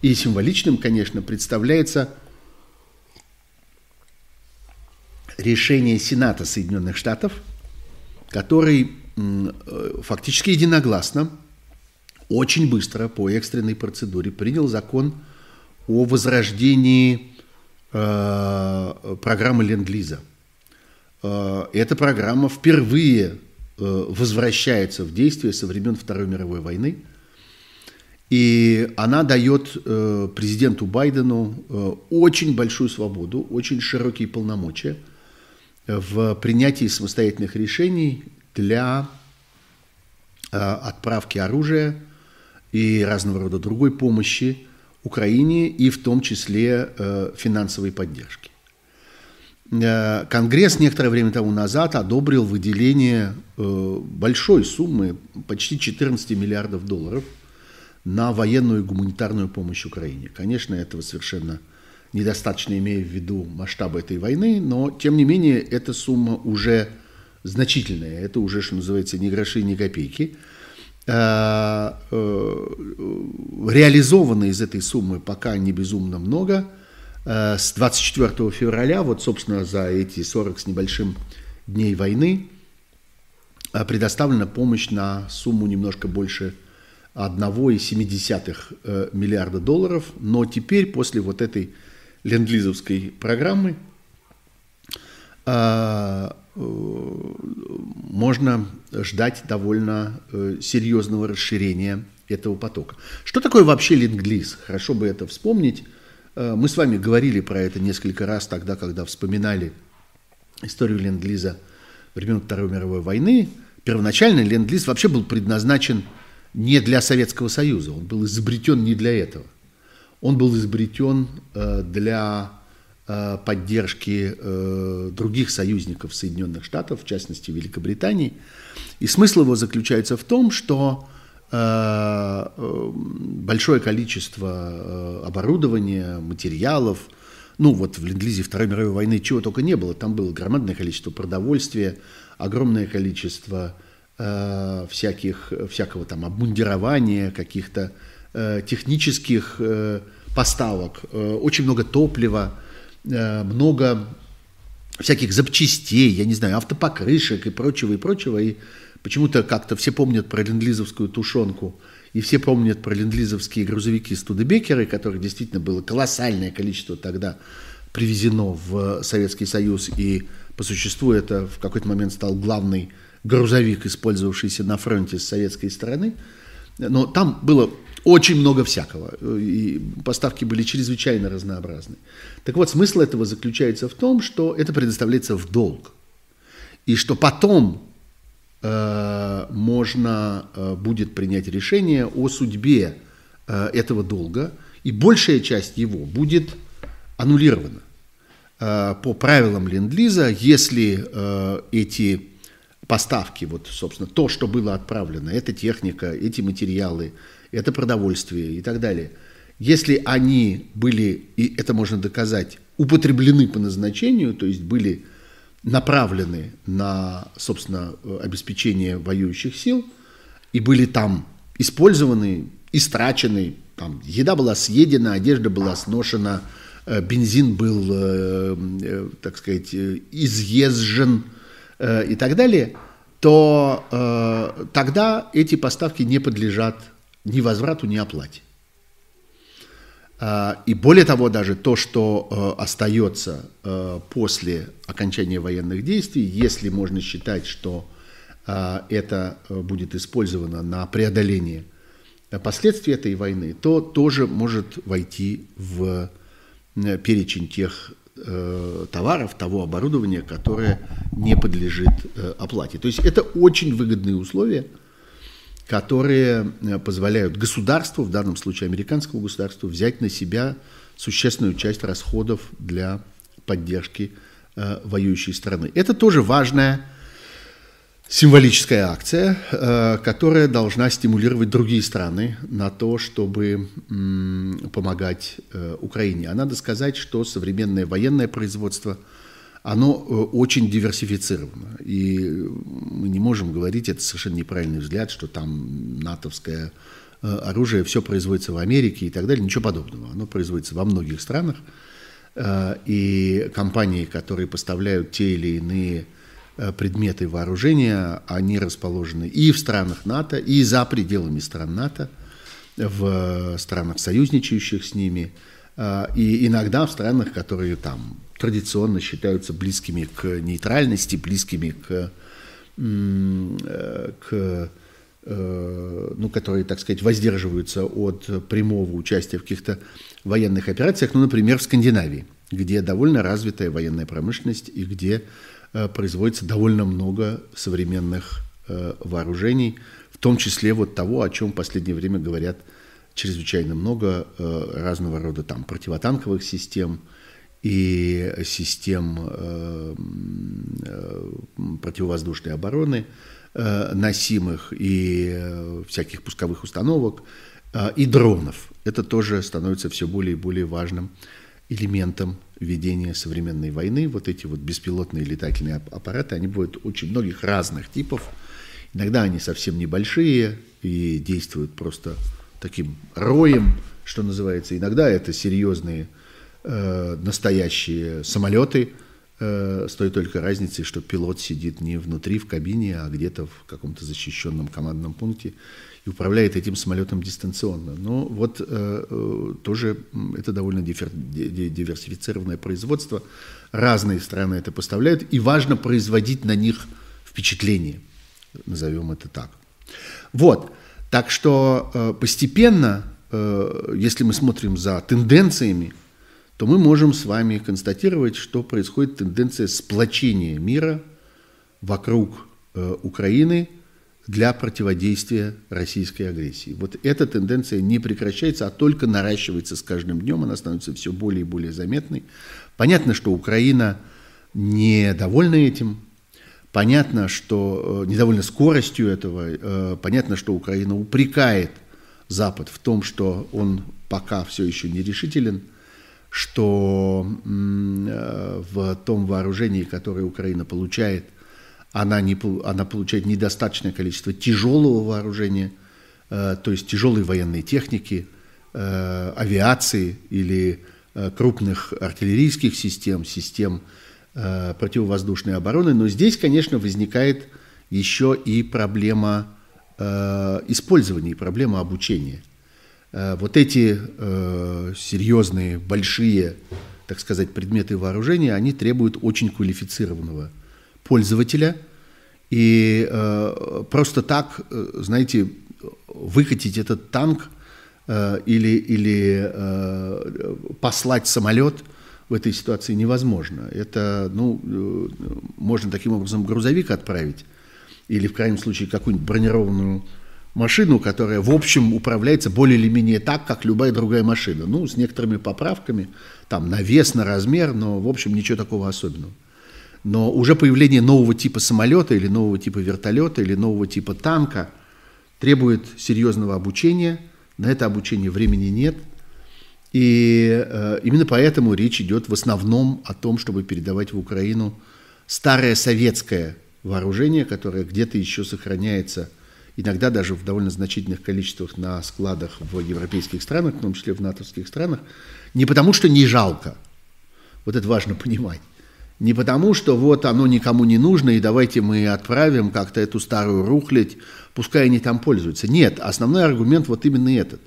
и символичным, конечно, представляется решение Сената Соединенных Штатов, который э, фактически единогласно, очень быстро по экстренной процедуре принял закон о возрождении э, программы Ленд-Лиза. Э, эта программа впервые э, возвращается в действие со времен Второй мировой войны. И она дает э, президенту Байдену э, очень большую свободу, очень широкие полномочия в принятии самостоятельных решений для э, отправки оружия и разного рода другой помощи Украине и в том числе э, финансовой поддержки. Э, Конгресс некоторое время тому назад одобрил выделение э, большой суммы, почти 14 миллиардов долларов, на военную и гуманитарную помощь Украине. Конечно, этого совершенно недостаточно, имея в виду масштабы этой войны, но, тем не менее, эта сумма уже значительная. Это уже, что называется, ни гроши, ни копейки – реализовано из этой суммы пока не безумно много. Э, с 24 февраля, вот, собственно, за эти 40 с небольшим дней войны, предоставлена помощь на сумму немножко больше 1,7 миллиарда долларов. Но теперь, после вот этой ленд-лизовской программы, можно ждать довольно э, серьезного расширения этого потока. Что такое вообще ленд-лиз? Хорошо бы это вспомнить. Э, мы с вами говорили про это несколько раз тогда, когда вспоминали историю ленд-лиза времен Второй мировой войны. Первоначально ленд-лиз вообще был предназначен не для Советского Союза, он был изобретен не для этого. Он был изобретен э, для Э, поддержки э, других союзников Соединенных Штатов, в частности Великобритании. И смысл его заключается в том, что э, большое количество оборудования, материалов, ну вот в Ленд-Лизе Второй мировой войны чего только не было, там было громадное количество продовольствия, огромное количество всяких, всякого там обмундирования, каких-то технических поставок, очень много топлива, Э, много всяких запчастей, я не знаю, автопокрышек и прочего, и прочего. И почему-то как-то все помнят про лендлизовскую тушенку, и все помнят про лендлизовские грузовики Студебекеры, которых действительно было колоссальное количество тогда привезено в Советский Союз, и по существу это в какой-то момент стал главный грузовик, использовавшийся на фронте с советской стороны. Но там было очень много всякого, и поставки были чрезвычайно разнообразны. Так вот, смысл этого заключается в том, что это предоставляется в долг, и что потом э, можно э, будет принять решение о судьбе э, этого долга, и большая часть его будет аннулирована. Э, по правилам Ленд-Лиза, если э, эти поставки, вот, собственно, то, что было отправлено, эта техника, эти материалы, это продовольствие и так далее. Если они были, и это можно доказать, употреблены по назначению, то есть были направлены на, собственно, обеспечение воюющих сил, и были там использованы, истрачены, там, еда была съедена, одежда была сношена, э, бензин был, э, э, так сказать, изъезжен и так далее, то тогда эти поставки не подлежат ни возврату, ни оплате. А, и более того, даже то, что э, остается э, после окончания военных действий, если можно считать, что э, это будет использовано на преодоление последствий этой войны, то тоже может войти в перечень тех товаров, того оборудования, которое не подлежит оплате. То есть это очень выгодные условия – которые э, позволяют государству, в данном случае американскому государству, взять на себя существенную часть расходов для поддержки э, воюющей страны. Это тоже важная символическая акция, э, которая должна стимулировать другие страны на то, чтобы м, помогать э, Украине. А надо сказать, что современное военное производство – оно э, очень диверсифицировано. И мы не можем говорить, это совершенно неправильный взгляд, что там натовское э, оружие все производится в Америке и так далее. Ничего подобного. Оно производится во многих странах. Э, и компании, которые поставляют те или иные предметы вооружения, они расположены и в странах НАТО, и за пределами стран НАТО, в странах, союзничающих с ними, и иногда в странах, которые там традиционно считаются близкими к нейтральности, близкими к, э, к э, ну, которые, так сказать, воздерживаются от прямого участия в каких-то военных операциях, ну, например, в Скандинавии, где довольно развитая военная промышленность и где э, производится довольно много современных вооружений, в том числе вот того, о чем в последнее время говорят чрезвычайно много разного рода там противотанковых систем, и систем э, э, противовоздушной обороны, э, носимых и всяких пусковых установок, и дронов. Это тоже становится все более и более важным элементом ведения современной войны. Вот эти вот беспилотные летательные аппараты, они бывают очень многих разных типов. Иногда они совсем небольшие и действуют просто таким роем, что называется. Иногда это серьезные Э, настоящие самолеты, э, с той только разницей, что пилот сидит не внутри в кабине, а где-то в каком-то защищенном командном пункте и управляет этим самолетом дистанционно. Но вот э, тоже это довольно диверсифицированное производство. Разные страны это поставляют, и важно производить на них впечатление, назовем это так. Вот, так что постепенно, если мы смотрим за тенденциями, то мы можем с вами констатировать, что происходит тенденция сплочения мира вокруг э, Украины для противодействия российской агрессии. Вот эта тенденция не прекращается, а только наращивается с каждым днем, она становится все более и более заметной. Понятно, что Украина недовольна этим, понятно, что э, недовольна скоростью этого, э, понятно, что Украина упрекает Запад в том, что он пока все еще не решителен – что э, в том вооружении, которое Украина получает, она, не, она получает недостаточное количество тяжелого вооружения, то есть тяжелой военной техники, авиации или крупных артиллерийских систем, систем противовоздушной обороны. Но здесь, конечно, возникает еще и проблема использования, проблема обучения – Э, вот эти э, серьезные, большие, так сказать, предметы вооружения, они требуют очень квалифицированного пользователя. И э, просто так, э, знаете, выкатить этот танк э, или, или э, послать самолет в этой ситуации невозможно. Это, ну, э, можно таким образом грузовик отправить или, в крайнем случае, какую-нибудь бронированную машину, которая, в общем, управляется более или менее так, как любая другая машина. Ну, с некоторыми поправками, там, на вес, на размер, но, в общем, ничего такого особенного. Но уже появление нового типа самолета или нового типа вертолета или нового типа танка требует серьезного обучения. На это обучение времени нет. И э, именно поэтому речь идет в основном о том, чтобы передавать в Украину старое советское вооружение, которое где-то еще сохраняется – иногда даже в довольно значительных количествах на складах в европейских странах, в том числе в натовских странах, не потому что не жалко, вот это важно (laughs) понимать, не потому что вот оно никому не нужно, и давайте мы отправим как-то эту старую рухлядь, пускай они там пользуются. Нет, основной аргумент вот именно этот.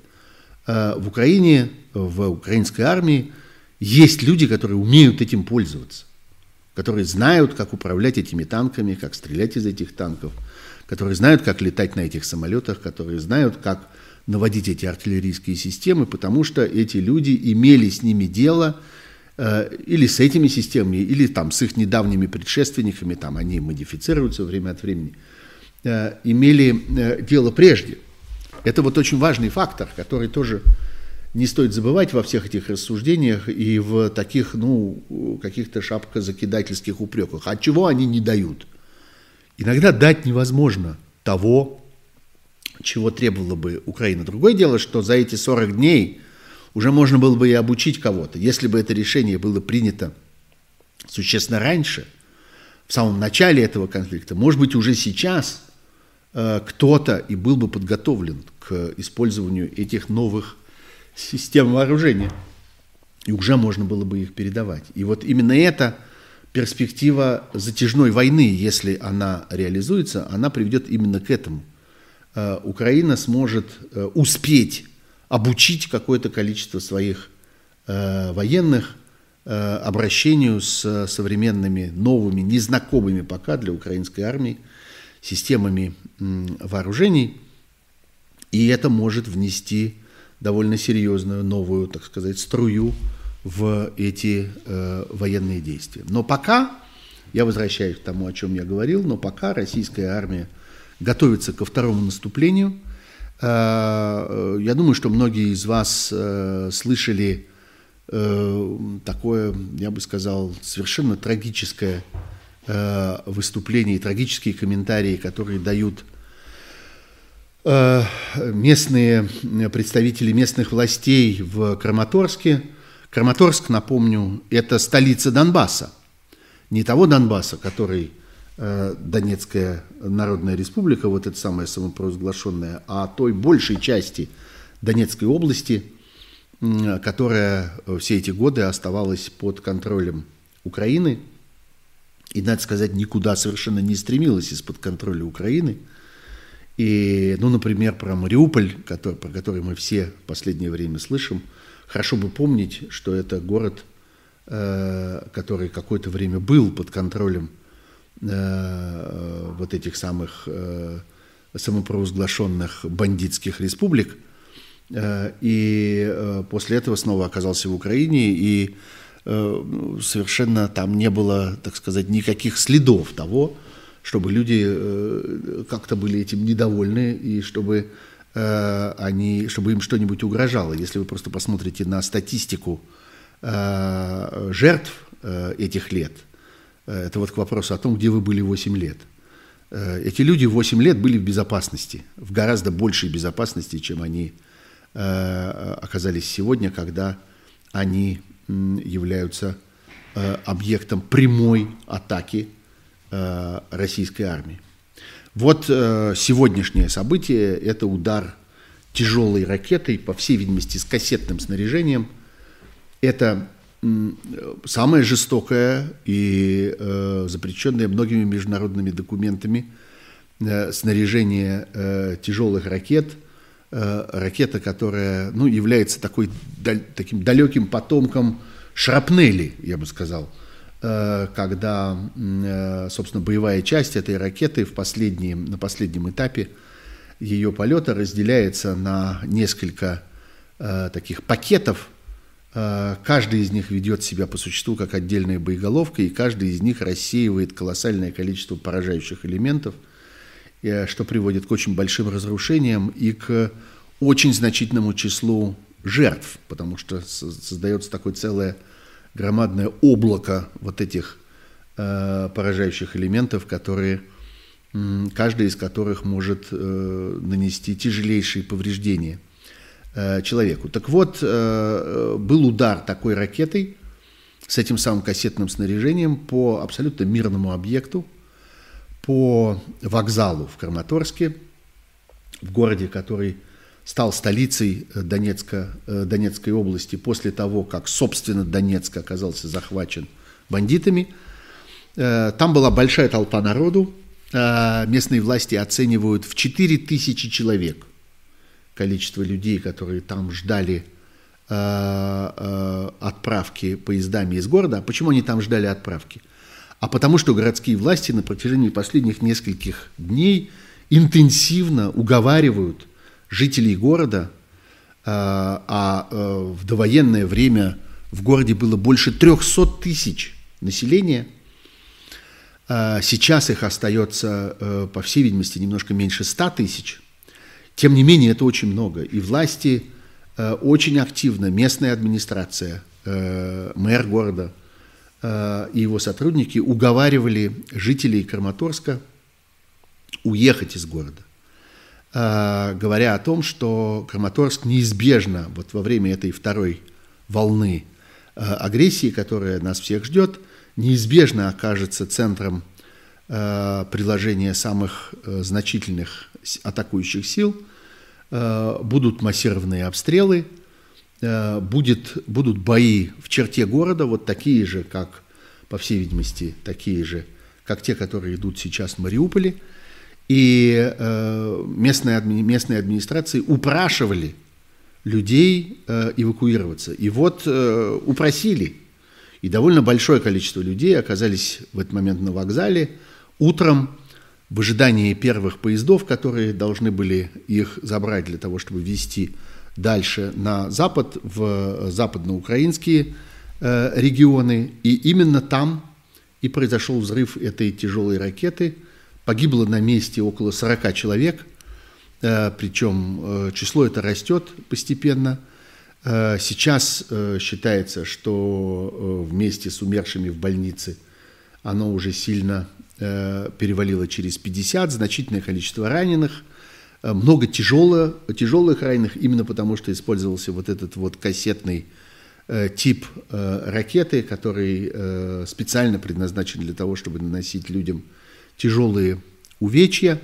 Э, в Украине, в украинской армии есть люди, которые умеют этим пользоваться, которые знают, как управлять этими танками, как стрелять из этих танков – которые знают, как летать на этих самолетах, которые знают, как наводить эти артиллерийские системы, потому что эти люди имели с ними дело э, или с этими системами, или там с их недавними предшественниками, там они модифицируются время от времени. имели дело прежде. Это вот очень важный фактор, который тоже не стоит забывать во всех этих рассуждениях и в таких, ну, каких-то шапкозакидательских упреках. От чего они не дают? Иногда дать невозможно того, чего требовала бы Украина. Другое дело, что за эти 40 дней уже можно было бы и обучить кого-то. Если бы это решение было принято существенно раньше, в самом начале этого конфликта, может быть, уже сейчас э, кто-то и был бы подготовлен к использованию этих новых систем вооружения. И уже можно было бы их передавать. И вот именно эта перспектива затяжной войны, если она реализуется, она приведет именно к этому. Э, Украина сможет э, успеть обучить какое-то количество своих э, военных обращению с современными, новыми, незнакомыми пока для украинской армии системами вооружений. И это может внести довольно серьезную новую, так сказать, струю в эти э, военные действия. Но пока, я возвращаюсь к тому, о чем я говорил, но пока российская армия готовится ко второму наступлению. Э, я думаю, что многие из вас э, слышали э, такое, я бы сказал, совершенно трагическое э, выступление и трагические комментарии, которые дают Э, местные представители местных властей в Краматорске. Краматорск, напомню, это столица Донбасса. Не того Донбасса, который э, Донецкая Народная Республика, вот эта самая самопровозглашенная, а той большей части Донецкой области, которая все эти годы оставалась под контролем Украины и, надо сказать, никуда совершенно не стремилась из-под контроля Украины – и, ну, например, про Мариуполь, который, про который мы все в последнее время слышим, хорошо бы помнить, что это город, э, который какое-то время был под контролем э, вот этих самых э, самопровозглашенных бандитских республик, э, и э, после этого снова оказался в Украине, и э, совершенно там не было, так сказать, никаких следов того, чтобы люди э, как-то были этим недовольны и чтобы э, они, чтобы им что-нибудь угрожало. Если вы просто посмотрите на статистику э, жертв этих лет, это вот к вопросу о том, где вы были 8 лет. Эти люди 8 лет были в безопасности, в гораздо большей безопасности, чем они оказались сегодня, когда они являются объектом прямой атаки Э, российской армии. Вот э, сегодняшнее событие – это удар тяжелой ракетой, по всей видимости, с кассетным снаряжением. Это самое жестокое и э, запрещенное многими международными документами снаряжение тяжелых ракет, ракета, которая ну, является такой, таким далеким потомком шрапнели, я бы сказал – Э, когда, э, собственно, боевая часть этой ракеты в последнем, на последнем этапе ее полета разделяется на несколько э, таких пакетов. Каждый из них ведет себя по существу как отдельная боеголовка, и каждый из них рассеивает колоссальное количество поражающих элементов, что приводит к очень большим разрушениям и к очень значительному числу жертв, потому что создается такое целое громадное облако вот этих э, поражающих элементов, которые, каждый из которых может э, нанести тяжелейшие повреждения э, человеку. Так вот, э, был удар такой ракетой с этим самым кассетным снаряжением по абсолютно мирному объекту, по вокзалу в Краматорске, в городе, который стал столицей э, Донецка, э, Донецкой области после того, как, собственно, Донецк оказался захвачен бандитами. Э, там была большая толпа народу. Местные власти оценивают в 4 тысячи человек количество людей, которые там ждали отправки поездами из города. А почему они там ждали отправки? А потому что городские власти на протяжении последних нескольких дней интенсивно уговаривают жителей города, а, а э, в довоенное время в городе было больше 300 тысяч населения, Сейчас их остается, по всей видимости, немножко меньше 100 тысяч. Тем не менее, это очень много. И власти очень активно, местная администрация, мэр города и его сотрудники уговаривали жителей Краматорска уехать из города. Э, говоря о том, что Краматорск неизбежно вот во время этой второй волны э, агрессии, которая нас всех ждет, неизбежно окажется центром э, приложения самых значительных атакующих сил, будут массированные обстрелы, будет, будут бои в черте города, вот такие же, как, по всей видимости, такие же, как те, которые идут сейчас в Мариуполе – и э, местные, адми, местные администрации упрашивали людей э, эвакуироваться. И вот э, упросили. И довольно большое количество людей оказались в этот момент на вокзале утром в ожидании первых поездов, которые должны были их забрать для того, чтобы везти дальше на запад, в западноукраинские э, регионы. И именно там и произошел взрыв этой тяжелой ракеты – Погибло на месте около 40 человек, э, причем э, число это растет постепенно. Э, сейчас считается, что вместе с умершими в больнице оно уже сильно перевалило через 50, значительное количество раненых, много тяжело, тяжелых раненых, именно потому что использовался вот этот вот кассетный тип ракеты, который специально предназначен для того, чтобы наносить людям тяжелые увечья.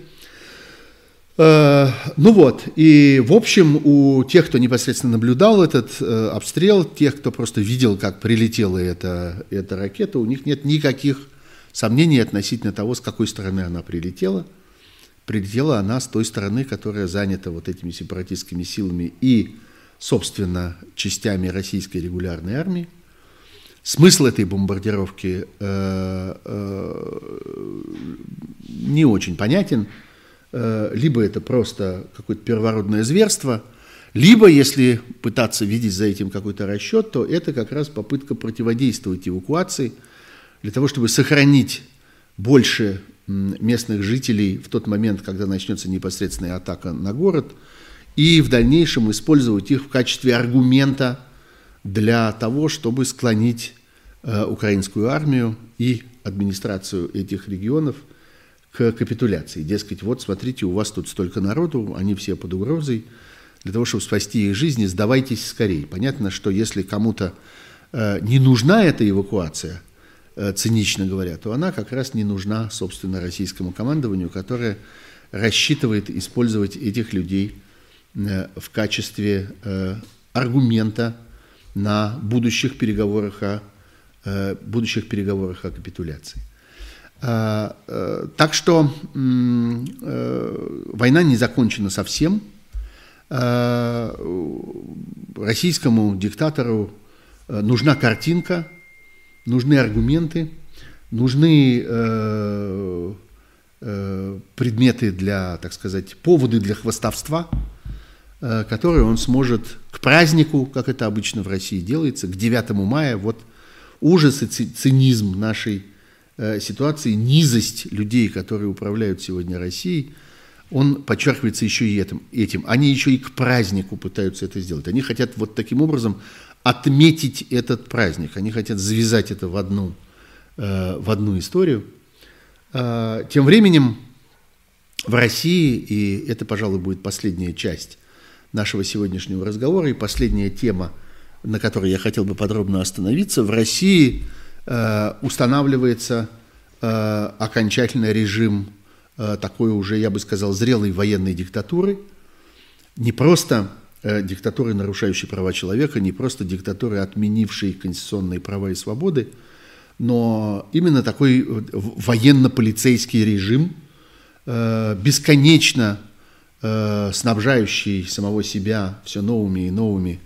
Э, ну вот, и в общем у тех, кто непосредственно наблюдал этот э, обстрел, тех, кто просто видел, как прилетела эта, эта ракета, у них нет никаких сомнений относительно того, с какой стороны она прилетела. Прилетела она с той стороны, которая занята вот этими сепаратистскими силами и, собственно, частями российской регулярной армии. Смысл этой бомбардировки э, э, не очень понятен. Э, либо это просто какое-то первородное зверство, либо, если пытаться видеть за этим какой-то расчет, то это как раз попытка противодействовать эвакуации для того, чтобы сохранить больше местных жителей в тот момент, когда начнется непосредственная атака на город, и в дальнейшем использовать их в качестве аргумента для того, чтобы склонить э, украинскую армию и администрацию этих регионов к капитуляции. Дескать, вот смотрите, у вас тут столько народу, они все под угрозой. Для того, чтобы спасти их жизни, сдавайтесь скорее. Понятно, что если кому-то э, не нужна эта эвакуация, э, цинично говоря, то она как раз не нужна, собственно, российскому командованию, которое рассчитывает использовать этих людей в качестве аргумента на будущих переговорах о, э, будущих переговорах о капитуляции. А, э, так что э, война не закончена совсем. А, российскому диктатору нужна картинка, нужны аргументы, нужны предметы для, так сказать, поводы для Э, который он сможет к празднику, как это обычно в России делается, к 9 мая, вот ужас и цинизм нашей э, ситуации, низость людей, которые управляют сегодня Россией, он подчеркивается еще и этим, этим. Они еще и к празднику пытаются это сделать. Они хотят вот таким образом отметить этот праздник. Они хотят завязать это в одну, э, в одну историю. Тем временем в России, и это, пожалуй, будет последняя часть нашего сегодняшнего разговора. И последняя тема, на которой я хотел бы подробно остановиться. В России э, устанавливается э, окончательный режим э, такой уже, я бы сказал, зрелой военной диктатуры. Не просто э, диктатуры, нарушающей права человека, не просто диктатуры, отменившей конституционные права и свободы, но именно такой э, военно-полицейский режим, э, бесконечно э, снабжающий самого себя все новыми и новыми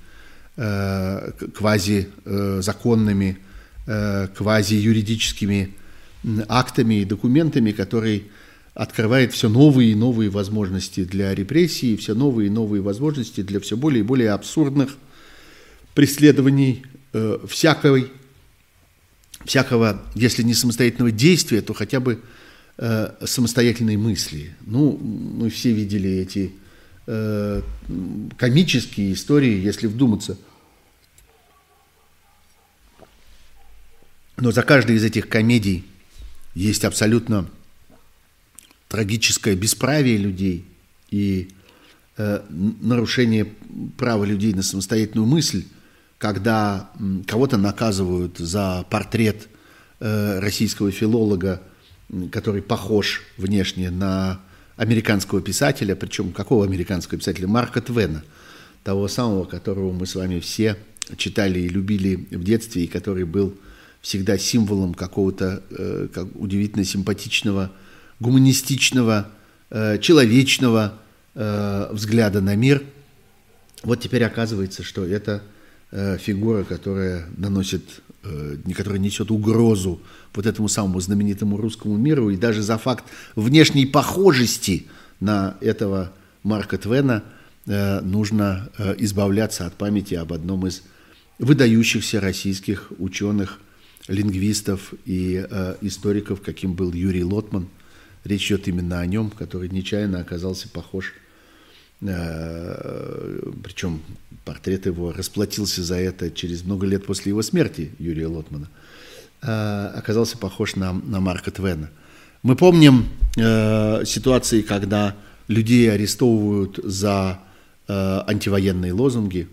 э, квазизаконными, э, квази-юридическими актами и документами, который открывает все новые и новые возможности для репрессий, все новые и новые возможности для все более и более абсурдных преследований э, всякой всякого, если не самостоятельного действия, то хотя бы э, самостоятельной мысли. Ну, мы все видели эти э, комические истории, если вдуматься. Но за каждой из этих комедий есть абсолютно трагическое бесправие людей и э, нарушение права людей на самостоятельную мысль, когда кого-то наказывают за портрет э, российского филолога, который похож внешне на американского писателя, причем какого американского писателя? Марка Твена, того самого, которого мы с вами все читали и любили в детстве, и который был всегда символом какого-то э, как удивительно симпатичного, гуманистичного, э, человечного э, взгляда на мир. Вот теперь оказывается, что это э, фигура, которая наносит, э, которая несет угрозу вот этому самому знаменитому русскому миру, и даже за факт внешней похожести на этого Марка Твена э, нужно э, избавляться от памяти об одном из выдающихся российских ученых, лингвистов и историков, каким был Юрий Лотман. Речь идет именно о нем, который нечаянно оказался похож, причем портрет его расплатился за это через много лет после его смерти, Юрия Лотмана – Э, оказался похож на, на Марка Твена. Мы помним э, ситуации, когда людей арестовывают за э, антивоенные лозунги,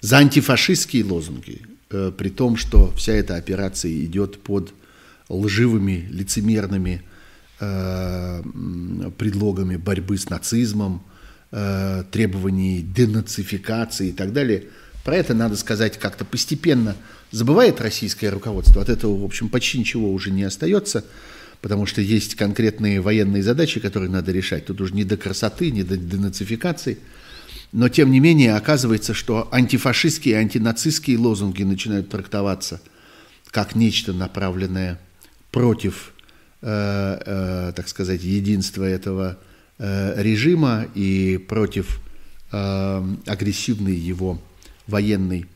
за антифашистские лозунги, э, при том, что вся эта операция идет под лживыми, лицемерными э, предлогами борьбы с нацизмом, э, требований денацификации и так далее. Про это надо сказать как-то постепенно – забывает российское руководство, от этого, в общем, почти ничего уже не остается, потому что есть конкретные военные задачи, которые надо решать. Тут уже не до красоты, не до денацификации. Но, тем не менее, оказывается, что антифашистские, антинацистские лозунги начинают трактоваться как нечто, направленное против, э, э, так сказать, единства этого режима и против э, агрессивной его военной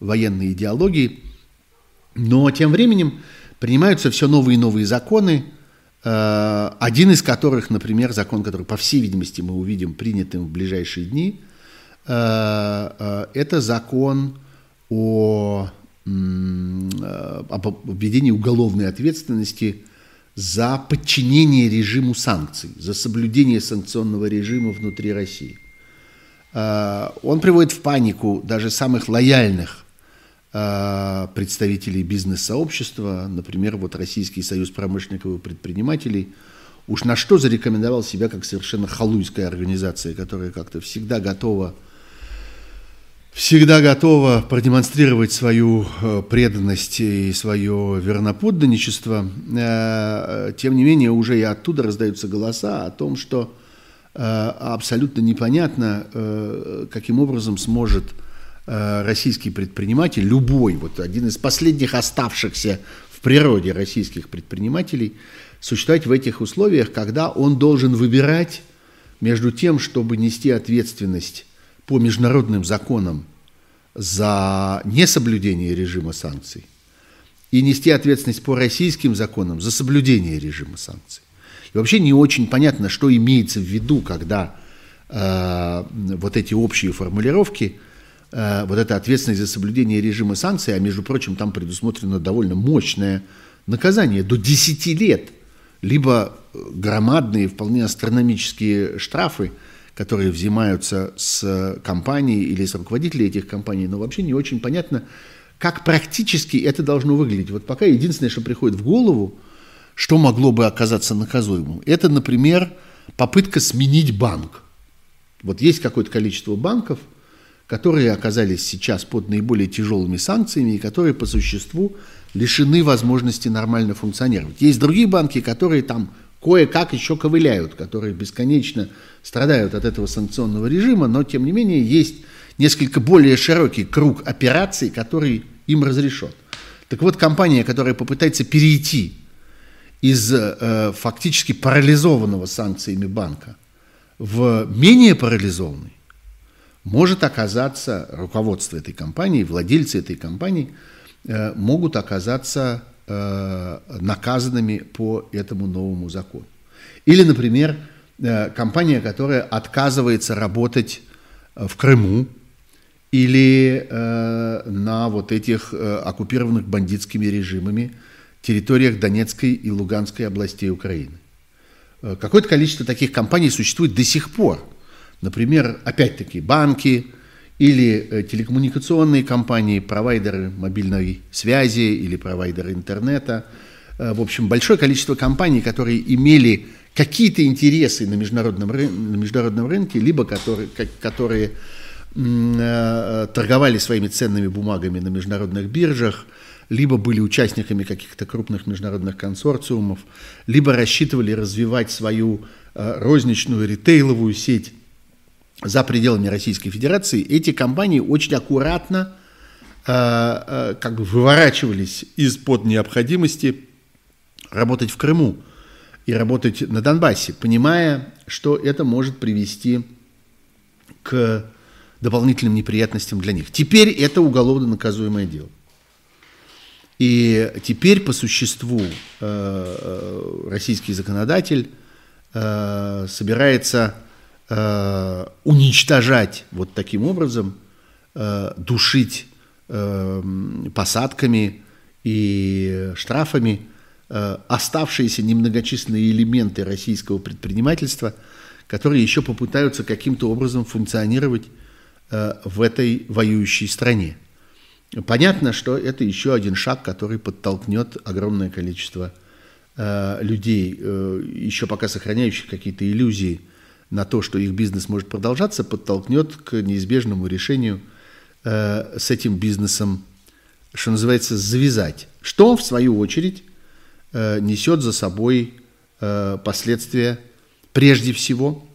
военной идеологии, но тем временем принимаются все новые и новые законы, э, один из которых, например, закон, который, по всей видимости, мы увидим принятым в ближайшие дни, э, э, это закон о, об введении уголовной ответственности за подчинение режиму санкций, за соблюдение санкционного режима внутри России. Он приводит в панику даже самых лояльных а, представителей бизнес-сообщества, например, вот Российский союз промышленников и предпринимателей, уж на что зарекомендовал себя как совершенно халуйская организация, которая как-то всегда готова всегда готова продемонстрировать свою э, преданность и свое верноподданничество, э, тем не менее уже и оттуда раздаются голоса о том, что э, абсолютно непонятно, каким образом сможет российский предприниматель, любой, вот один из последних оставшихся в природе российских предпринимателей, существовать в этих условиях, когда он должен выбирать между тем, чтобы нести ответственность по международным законам за несоблюдение режима санкций и нести ответственность по российским законам за соблюдение режима санкций. И вообще не очень понятно, что имеется в виду, когда э, вот эти общие формулировки Э, вот эта ответственность за соблюдение режима санкций, а между прочим, там предусмотрено довольно мощное наказание до 10 лет, либо громадные, вполне астрономические штрафы, которые взимаются с компаний или с руководителей этих компаний, но вообще не очень понятно, как практически это должно выглядеть. Вот пока единственное, что приходит в голову, что могло бы оказаться наказуемым, это, например, попытка сменить банк. Вот есть какое-то количество банков – которые оказались сейчас под наиболее тяжелыми санкциями и которые по существу лишены возможности нормально функционировать. Есть другие банки, которые там кое-как еще ковыляют, которые бесконечно страдают от этого санкционного режима, но тем не менее есть несколько более широкий круг операций, который им разрешен. Так вот, компания, которая попытается перейти из э, фактически парализованного санкциями банка в менее парализованный, может оказаться, руководство этой компании, владельцы этой компании э, могут оказаться наказанными по этому новому закону. Или, например, компания, которая отказывается работать в Крыму или на вот этих оккупированных бандитскими режимами территориях Донецкой и Луганской областей Украины. Какое-то количество таких компаний существует до сих пор. Например, опять-таки банки, или э, телекоммуникационные компании, провайдеры мобильной связи или провайдеры интернета. Э, в общем, большое количество компаний, которые имели какие-то интересы на международном, на международном рынке, либо которые, которые э, торговали своими ценными бумагами на международных биржах, либо были участниками каких-то крупных международных консорциумов, либо рассчитывали развивать свою розничную ритейловую сеть за пределами Российской Федерации, эти компании очень аккуратно э, э, как бы выворачивались из-под необходимости работать в Крыму и работать на Донбассе, понимая, что это может привести к дополнительным неприятностям для них. Теперь это уголовно наказуемое дело. И теперь по существу э, э российский законодатель э, собирается уничтожать вот таким образом, душить посадками и штрафами оставшиеся немногочисленные элементы российского предпринимательства, которые еще попытаются каким-то образом функционировать э, в этой воюющей стране. Понятно, что это еще один шаг, который подтолкнет огромное количество э, людей, э, еще пока сохраняющих какие-то иллюзии – на то, что их бизнес может продолжаться, подтолкнет к неизбежному решению э, с этим бизнесом, что называется, завязать. Что, в свою очередь, э, несет за собой э, последствия, прежде всего,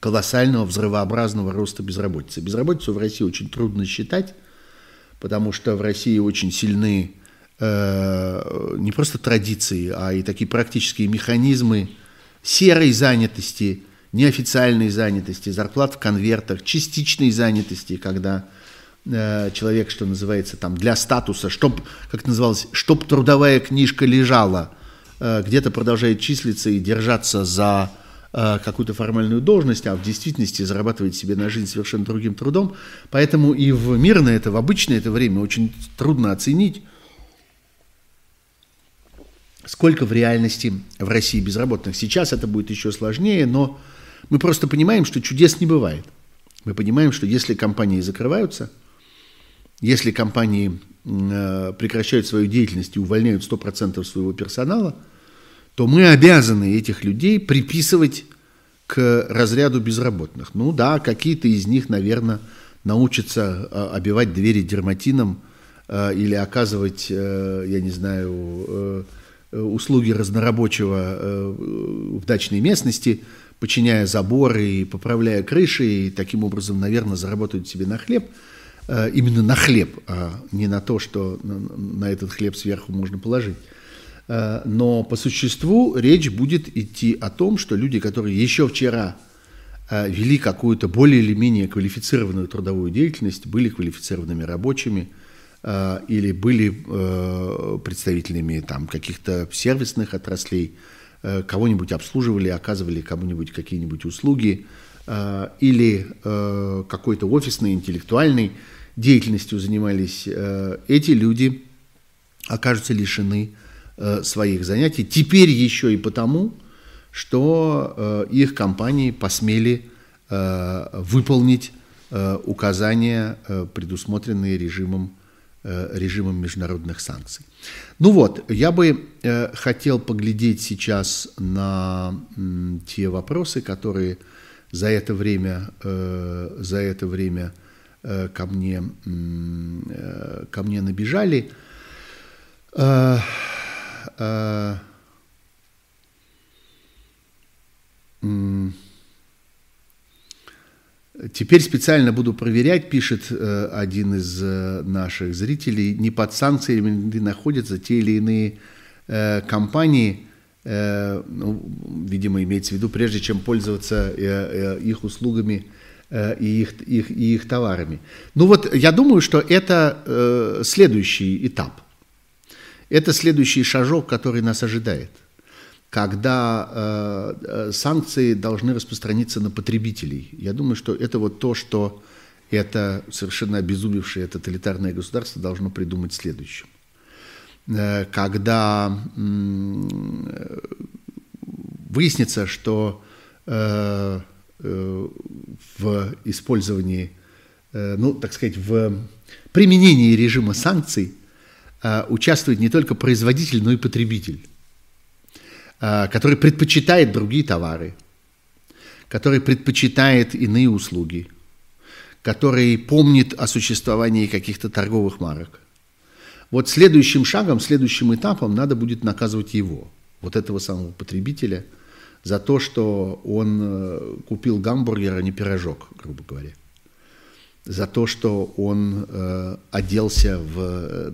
колоссального взрывообразного роста безработицы. Безработицу в России очень трудно считать, потому что в России очень сильны э, не просто традиции, а и такие практические механизмы серой занятости – неофициальной занятости, зарплат в конвертах, частичной занятости, когда э, человек, что называется, там, для статуса, чтоб, как называлось, чтоб трудовая книжка лежала, э, где-то продолжает числиться и держаться за э, какую-то формальную должность, а в действительности зарабатывает себе на жизнь совершенно другим трудом. Поэтому и в мирное это, в обычное это время очень трудно оценить, сколько в реальности в России безработных. Сейчас это будет еще сложнее, но мы просто понимаем, что чудес не бывает. Мы понимаем, что если компании закрываются, если компании э, прекращают свою деятельность и увольняют 100% своего персонала, то мы обязаны этих людей приписывать к разряду безработных. Ну да, какие-то из них, наверное, научатся э, обивать двери дерматином э, или оказывать, я не знаю, услуги разнорабочего в дачной местности – подчиняя заборы и поправляя крыши, и таким образом, наверное, заработают себе на хлеб, именно на хлеб, а не на то, что на этот хлеб сверху можно положить. Э, но по существу речь будет идти о том, что люди, которые еще вчера э, вели какую-то более или менее квалифицированную трудовую деятельность, были квалифицированными рабочими или были представителями там, каких-то сервисных отраслей, Э, кого-нибудь обслуживали, оказывали кому-нибудь какие-нибудь услуги э, или э, какой-то офисной, интеллектуальной деятельностью занимались, эти люди окажутся лишены своих занятий. Теперь еще и потому, что их компании посмели выполнить указания, предусмотренные режимом Э, режимом международных санкций. Ну вот, я бы э, хотел поглядеть сейчас на те вопросы, которые за это время, э, за это время э, ко, мне, э, ко мне набежали. Э, э, э, Теперь специально буду проверять, пишет э, один из э, наших зрителей, не под санкциями ли находятся те или иные э, компании, э, ну, видимо, имеется в виду, прежде чем пользоваться э, э, их услугами э, и, их, их, и их товарами. Ну вот, я думаю, что это э, следующий этап. Это следующий шажок, который нас ожидает, когда э, э, санкции должны распространиться на потребителей. Я думаю, что это вот то, что это совершенно обезумевшее тоталитарное государство должно придумать следующим. Э, когда э, выяснится, что э, э, в использовании, э, ну, так сказать, в применении режима санкций э, участвует не только производитель, но и потребитель, э, который предпочитает другие товары, который предпочитает иные услуги, который помнит о существовании каких-то торговых марок. Вот следующим шагом, следующим этапом надо будет наказывать его, вот этого самого потребителя, за то, что он э, купил гамбургер, а не пирожок, грубо говоря за то, что он э, оделся в э,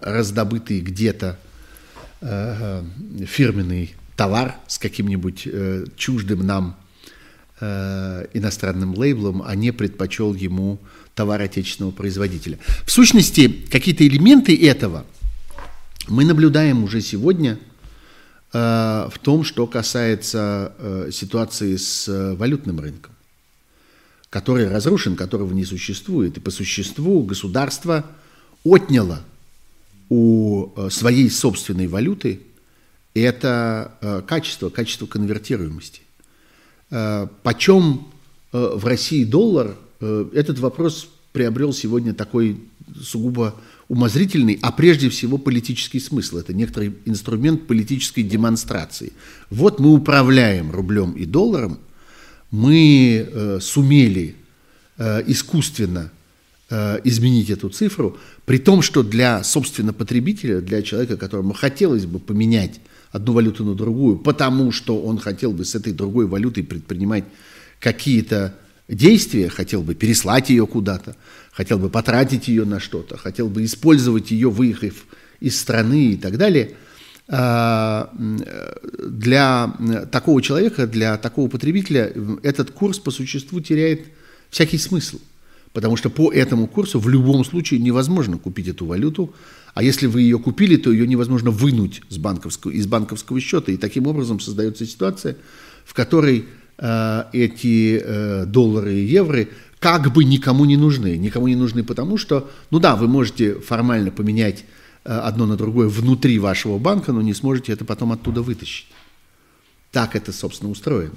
раздобытый где-то э, фирменный товар с каким-нибудь э, чуждым нам э, иностранным лейблом, а не предпочел ему товар отечественного производителя. В сущности, какие-то элементы этого мы наблюдаем уже сегодня в том, что касается э, ситуации с э, валютным рынком который разрушен, которого не существует. И по существу государство отняло у э, своей собственной валюты это э, качество, качество конвертируемости. Э, почем в России доллар, этот вопрос приобрел сегодня такой сугубо умозрительный, а прежде всего политический смысл. Это некоторый инструмент политической демонстрации. Вот мы управляем рублем и долларом – мы э, сумели э, искусственно э, изменить эту цифру, при том, что для, собственно, потребителя, для человека, которому хотелось бы поменять одну валюту на другую, потому что он хотел бы с этой другой валютой предпринимать какие-то действия, хотел бы переслать ее куда-то, хотел бы потратить ее на что-то, хотел бы использовать ее, выехав из страны и так далее – а, для такого человека, для такого потребителя этот курс по существу теряет всякий смысл. Потому что по этому курсу в любом случае невозможно купить эту валюту, а если вы ее купили, то ее невозможно вынуть с банковского, из банковского счета. И таким образом создается ситуация, в которой эти э, доллары и евро как бы никому не нужны. Никому не нужны потому, что, ну да, вы можете формально поменять Э, одно на другое внутри вашего банка, но не сможете это потом оттуда вытащить. Так это, собственно, устроено.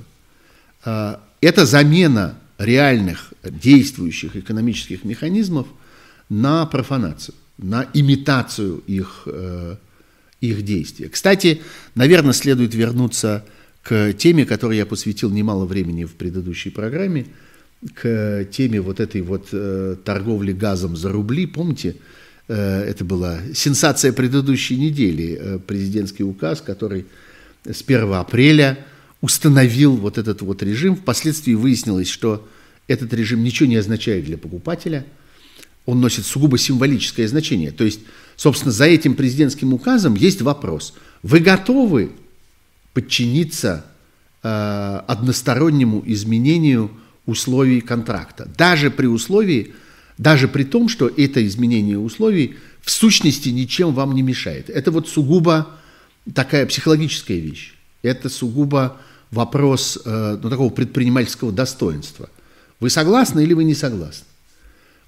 Э, это замена реальных действующих экономических механизмов на профанацию, на имитацию их, э, их действия. Кстати, наверное, следует вернуться к теме, которой я посвятил немало времени в предыдущей программе, к теме вот этой вот торговли газом за рубли. Помните, Э, это была сенсация предыдущей недели, э, президентский указ, который с 1 апреля установил вот этот вот режим. Впоследствии выяснилось, что этот режим ничего не означает для покупателя, он носит сугубо символическое значение. То есть, собственно, за этим президентским указом есть вопрос. Вы готовы подчиниться э, одностороннему изменению условий контракта, даже при условии, даже при том, что это изменение условий в сущности ничем вам не мешает. Это вот сугубо такая психологическая вещь. Это сугубо вопрос э, ну, такого предпринимательского достоинства. Вы согласны или вы не согласны?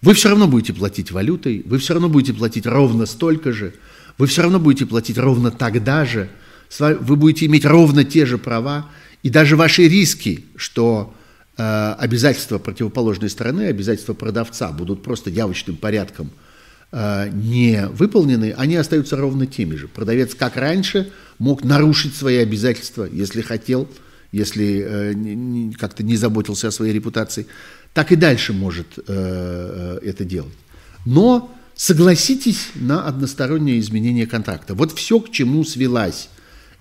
Вы все равно будете платить валютой, вы все равно будете платить ровно столько же, вы все равно будете платить ровно тогда же, вы будете иметь ровно те же права, и даже ваши риски, что Э, обязательства противоположной стороны, обязательства продавца будут просто явочным порядком э, не выполнены, они остаются ровно теми же. Продавец, как раньше, мог нарушить свои обязательства, если хотел, если э, как-то не заботился о своей репутации, так и дальше может это делать. Но согласитесь на одностороннее изменение контракта. Вот все, к чему свелась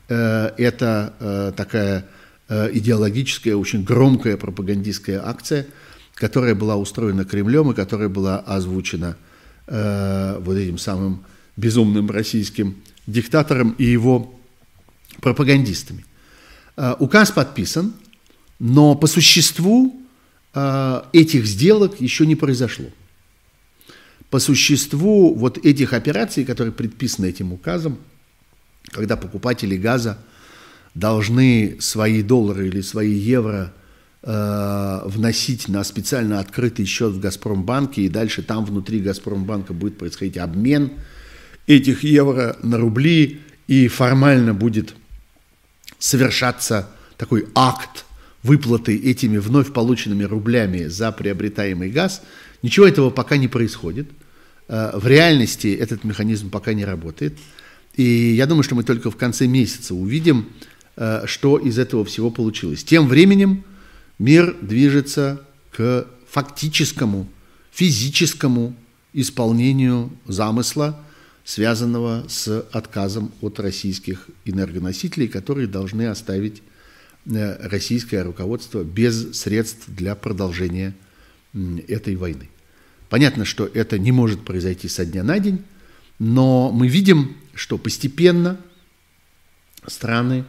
эта такая Э, идеологическая, очень громкая пропагандистская акция, которая была устроена Кремлем и которая была озвучена э, вот этим самым безумным российским диктатором и его пропагандистами. Э, указ подписан, но по существу э, этих сделок еще не произошло. по существу вот этих операций, которые предписаны этим указом, когда покупатели газа должны свои доллары или свои евро э, вносить на специально открытый счет в Газпромбанке, и дальше там внутри Газпромбанка будет происходить обмен этих евро на рубли, и формально будет совершаться такой акт выплаты этими вновь полученными рублями за приобретаемый газ. Ничего этого пока не происходит. Э, в реальности этот механизм пока не работает. И я думаю, что мы только в конце месяца увидим, э, что из этого всего получилось. Тем временем мир движется к фактическому, физическому исполнению замысла, связанного с отказом от российских энергоносителей, которые должны оставить э, российское руководство без средств для продолжения этой войны. Понятно, что это не может произойти со дня на день, но мы видим, что постепенно страны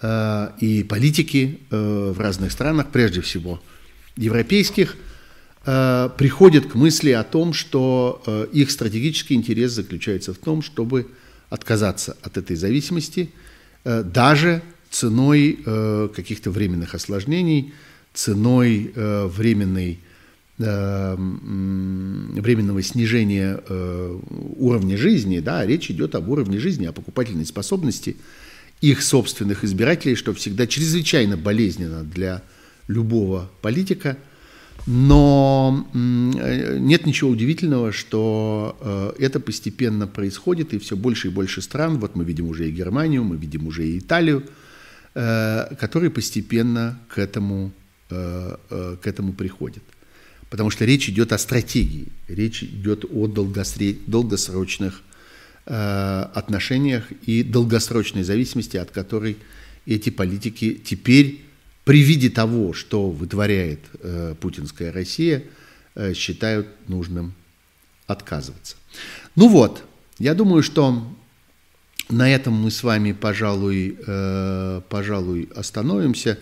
э, и политики э, в разных странах, прежде всего европейских, э, приходят к мысли о том, что э, их стратегический интерес заключается в том, чтобы отказаться от этой зависимости, э, даже ценой э, каких-то временных осложнений, ценой э, временной временного снижения э, уровня жизни, да, речь идет об уровне жизни, о покупательной способности их собственных избирателей, что всегда чрезвычайно болезненно для любого политика. Но э, нет ничего удивительного, что это постепенно происходит, и все больше и больше стран, вот мы видим уже и Германию, мы видим уже и Италию, которые постепенно к этому, к этому приходят потому что речь идет о стратегии, речь идет о долгосрочных э, отношениях и долгосрочной зависимости, от которой эти политики теперь при виде того, что вытворяет э, путинская Россия, э, считают нужным отказываться. Ну вот, я думаю, что на этом мы с вами, пожалуй, э, пожалуй остановимся.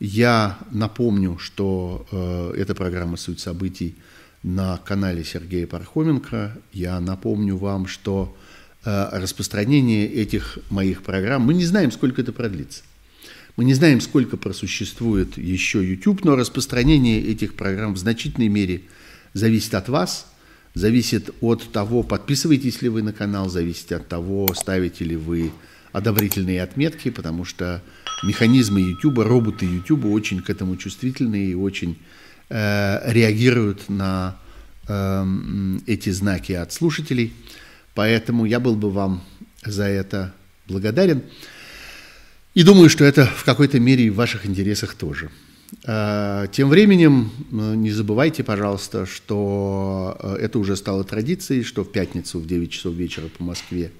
Я напомню, что э, эта программа «Суть событий» на канале Сергея Пархоменко. Я напомню вам, что э, распространение этих моих программ, мы не знаем, сколько это продлится. Мы не знаем, сколько просуществует еще YouTube, но распространение этих программ в значительной мере зависит от вас, зависит от того, подписываетесь ли вы на канал, зависит от того, ставите ли вы одобрительные отметки, потому что механизмы YouTube, роботы YouTube очень к этому чувствительны и очень э, реагируют на э, эти знаки от слушателей. Поэтому я был бы вам за это благодарен. И думаю, что это в какой-то мере в ваших интересах тоже. Э, тем временем э, не забывайте, пожалуйста, что э, это уже стало традицией, что в пятницу в 9 часов вечера по Москве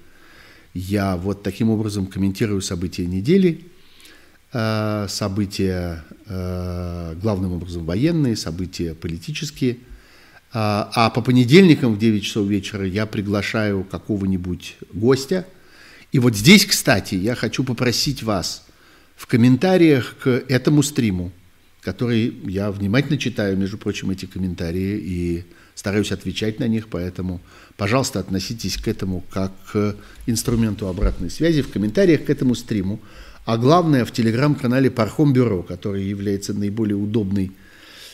я вот таким образом комментирую события недели, события э, главным образом военные, события политические. А, а по понедельникам в 9 часов вечера я приглашаю какого-нибудь гостя. И вот здесь, кстати, я хочу попросить вас в комментариях к этому стриму, который я внимательно читаю, между прочим, эти комментарии, и стараюсь отвечать на них, поэтому, пожалуйста, относитесь к этому как к инструменту обратной связи в комментариях к этому стриму, а главное в телеграм-канале Пархом Бюро, который является наиболее удобной,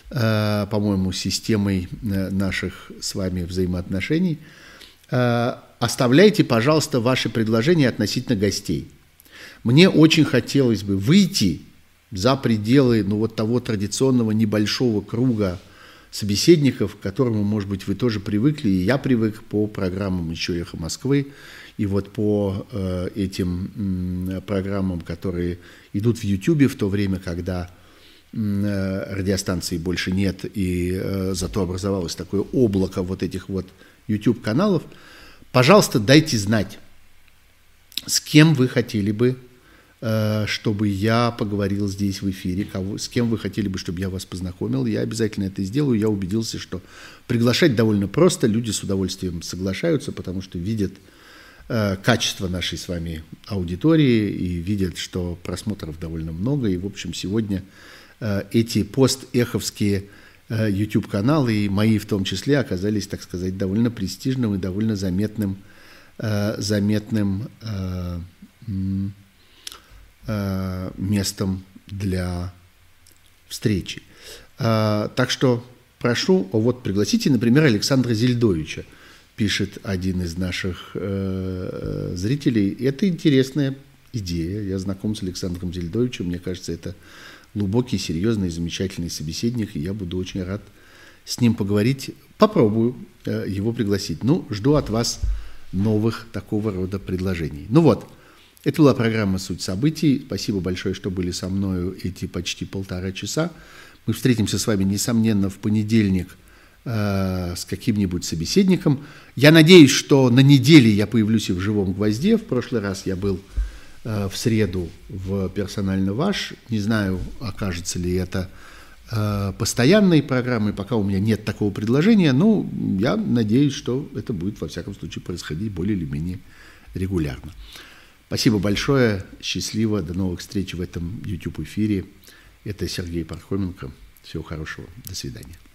э, по-моему, системой э, наших с вами взаимоотношений. Э, оставляйте, пожалуйста, ваши предложения относительно гостей. Мне очень хотелось бы выйти за пределы ну, вот того традиционного небольшого круга собеседников, к которому, может быть, вы тоже привыкли, и я привык по программам еще «Эхо Москвы», и вот по э, этим э, программам, которые идут в YouTube в то время, когда э, радиостанций больше нет, и э, зато образовалось такое облако вот этих вот YouTube-каналов, пожалуйста, дайте знать, с кем вы хотели бы Э, чтобы я поговорил здесь в эфире, кого, с кем вы хотели бы, чтобы я вас познакомил. Я обязательно это сделаю. Я убедился, что приглашать довольно просто. Люди с удовольствием соглашаются, потому что видят качество нашей с вами аудитории и видят, что просмотров довольно много. И, в общем, сегодня э, эти постэховские YouTube-канал, и мои в том числе оказались, так сказать, довольно престижным и довольно заметным, заметным местом для встречи. Так что прошу, вот пригласите, например, Александра Зельдовича, пишет один из наших э, зрителей. Это интересная идея. Я знаком с Александром Зельдовичем. Мне кажется, это глубокий, серьезный, замечательный собеседник, и я буду очень рад с ним поговорить. Попробую э, его пригласить. Ну, жду от вас новых такого рода предложений. Ну вот, это была программа «Суть событий». Спасибо большое, что были со мною эти почти полтора часа. Мы встретимся с вами, несомненно, в понедельник э, с каким-нибудь собеседником. Я надеюсь, что на неделе я появлюсь и в «Живом гвозде». В прошлый раз я был э, в среду в «Персонально ваш». Не знаю, окажется ли это э, постоянной программой, пока у меня нет такого предложения, но я надеюсь, что это будет, во всяком случае, происходить более или менее регулярно. Спасибо большое, счастливо, до новых встреч в этом YouTube-эфире. Это Сергей Пархоменко. Всего хорошего. До свидания.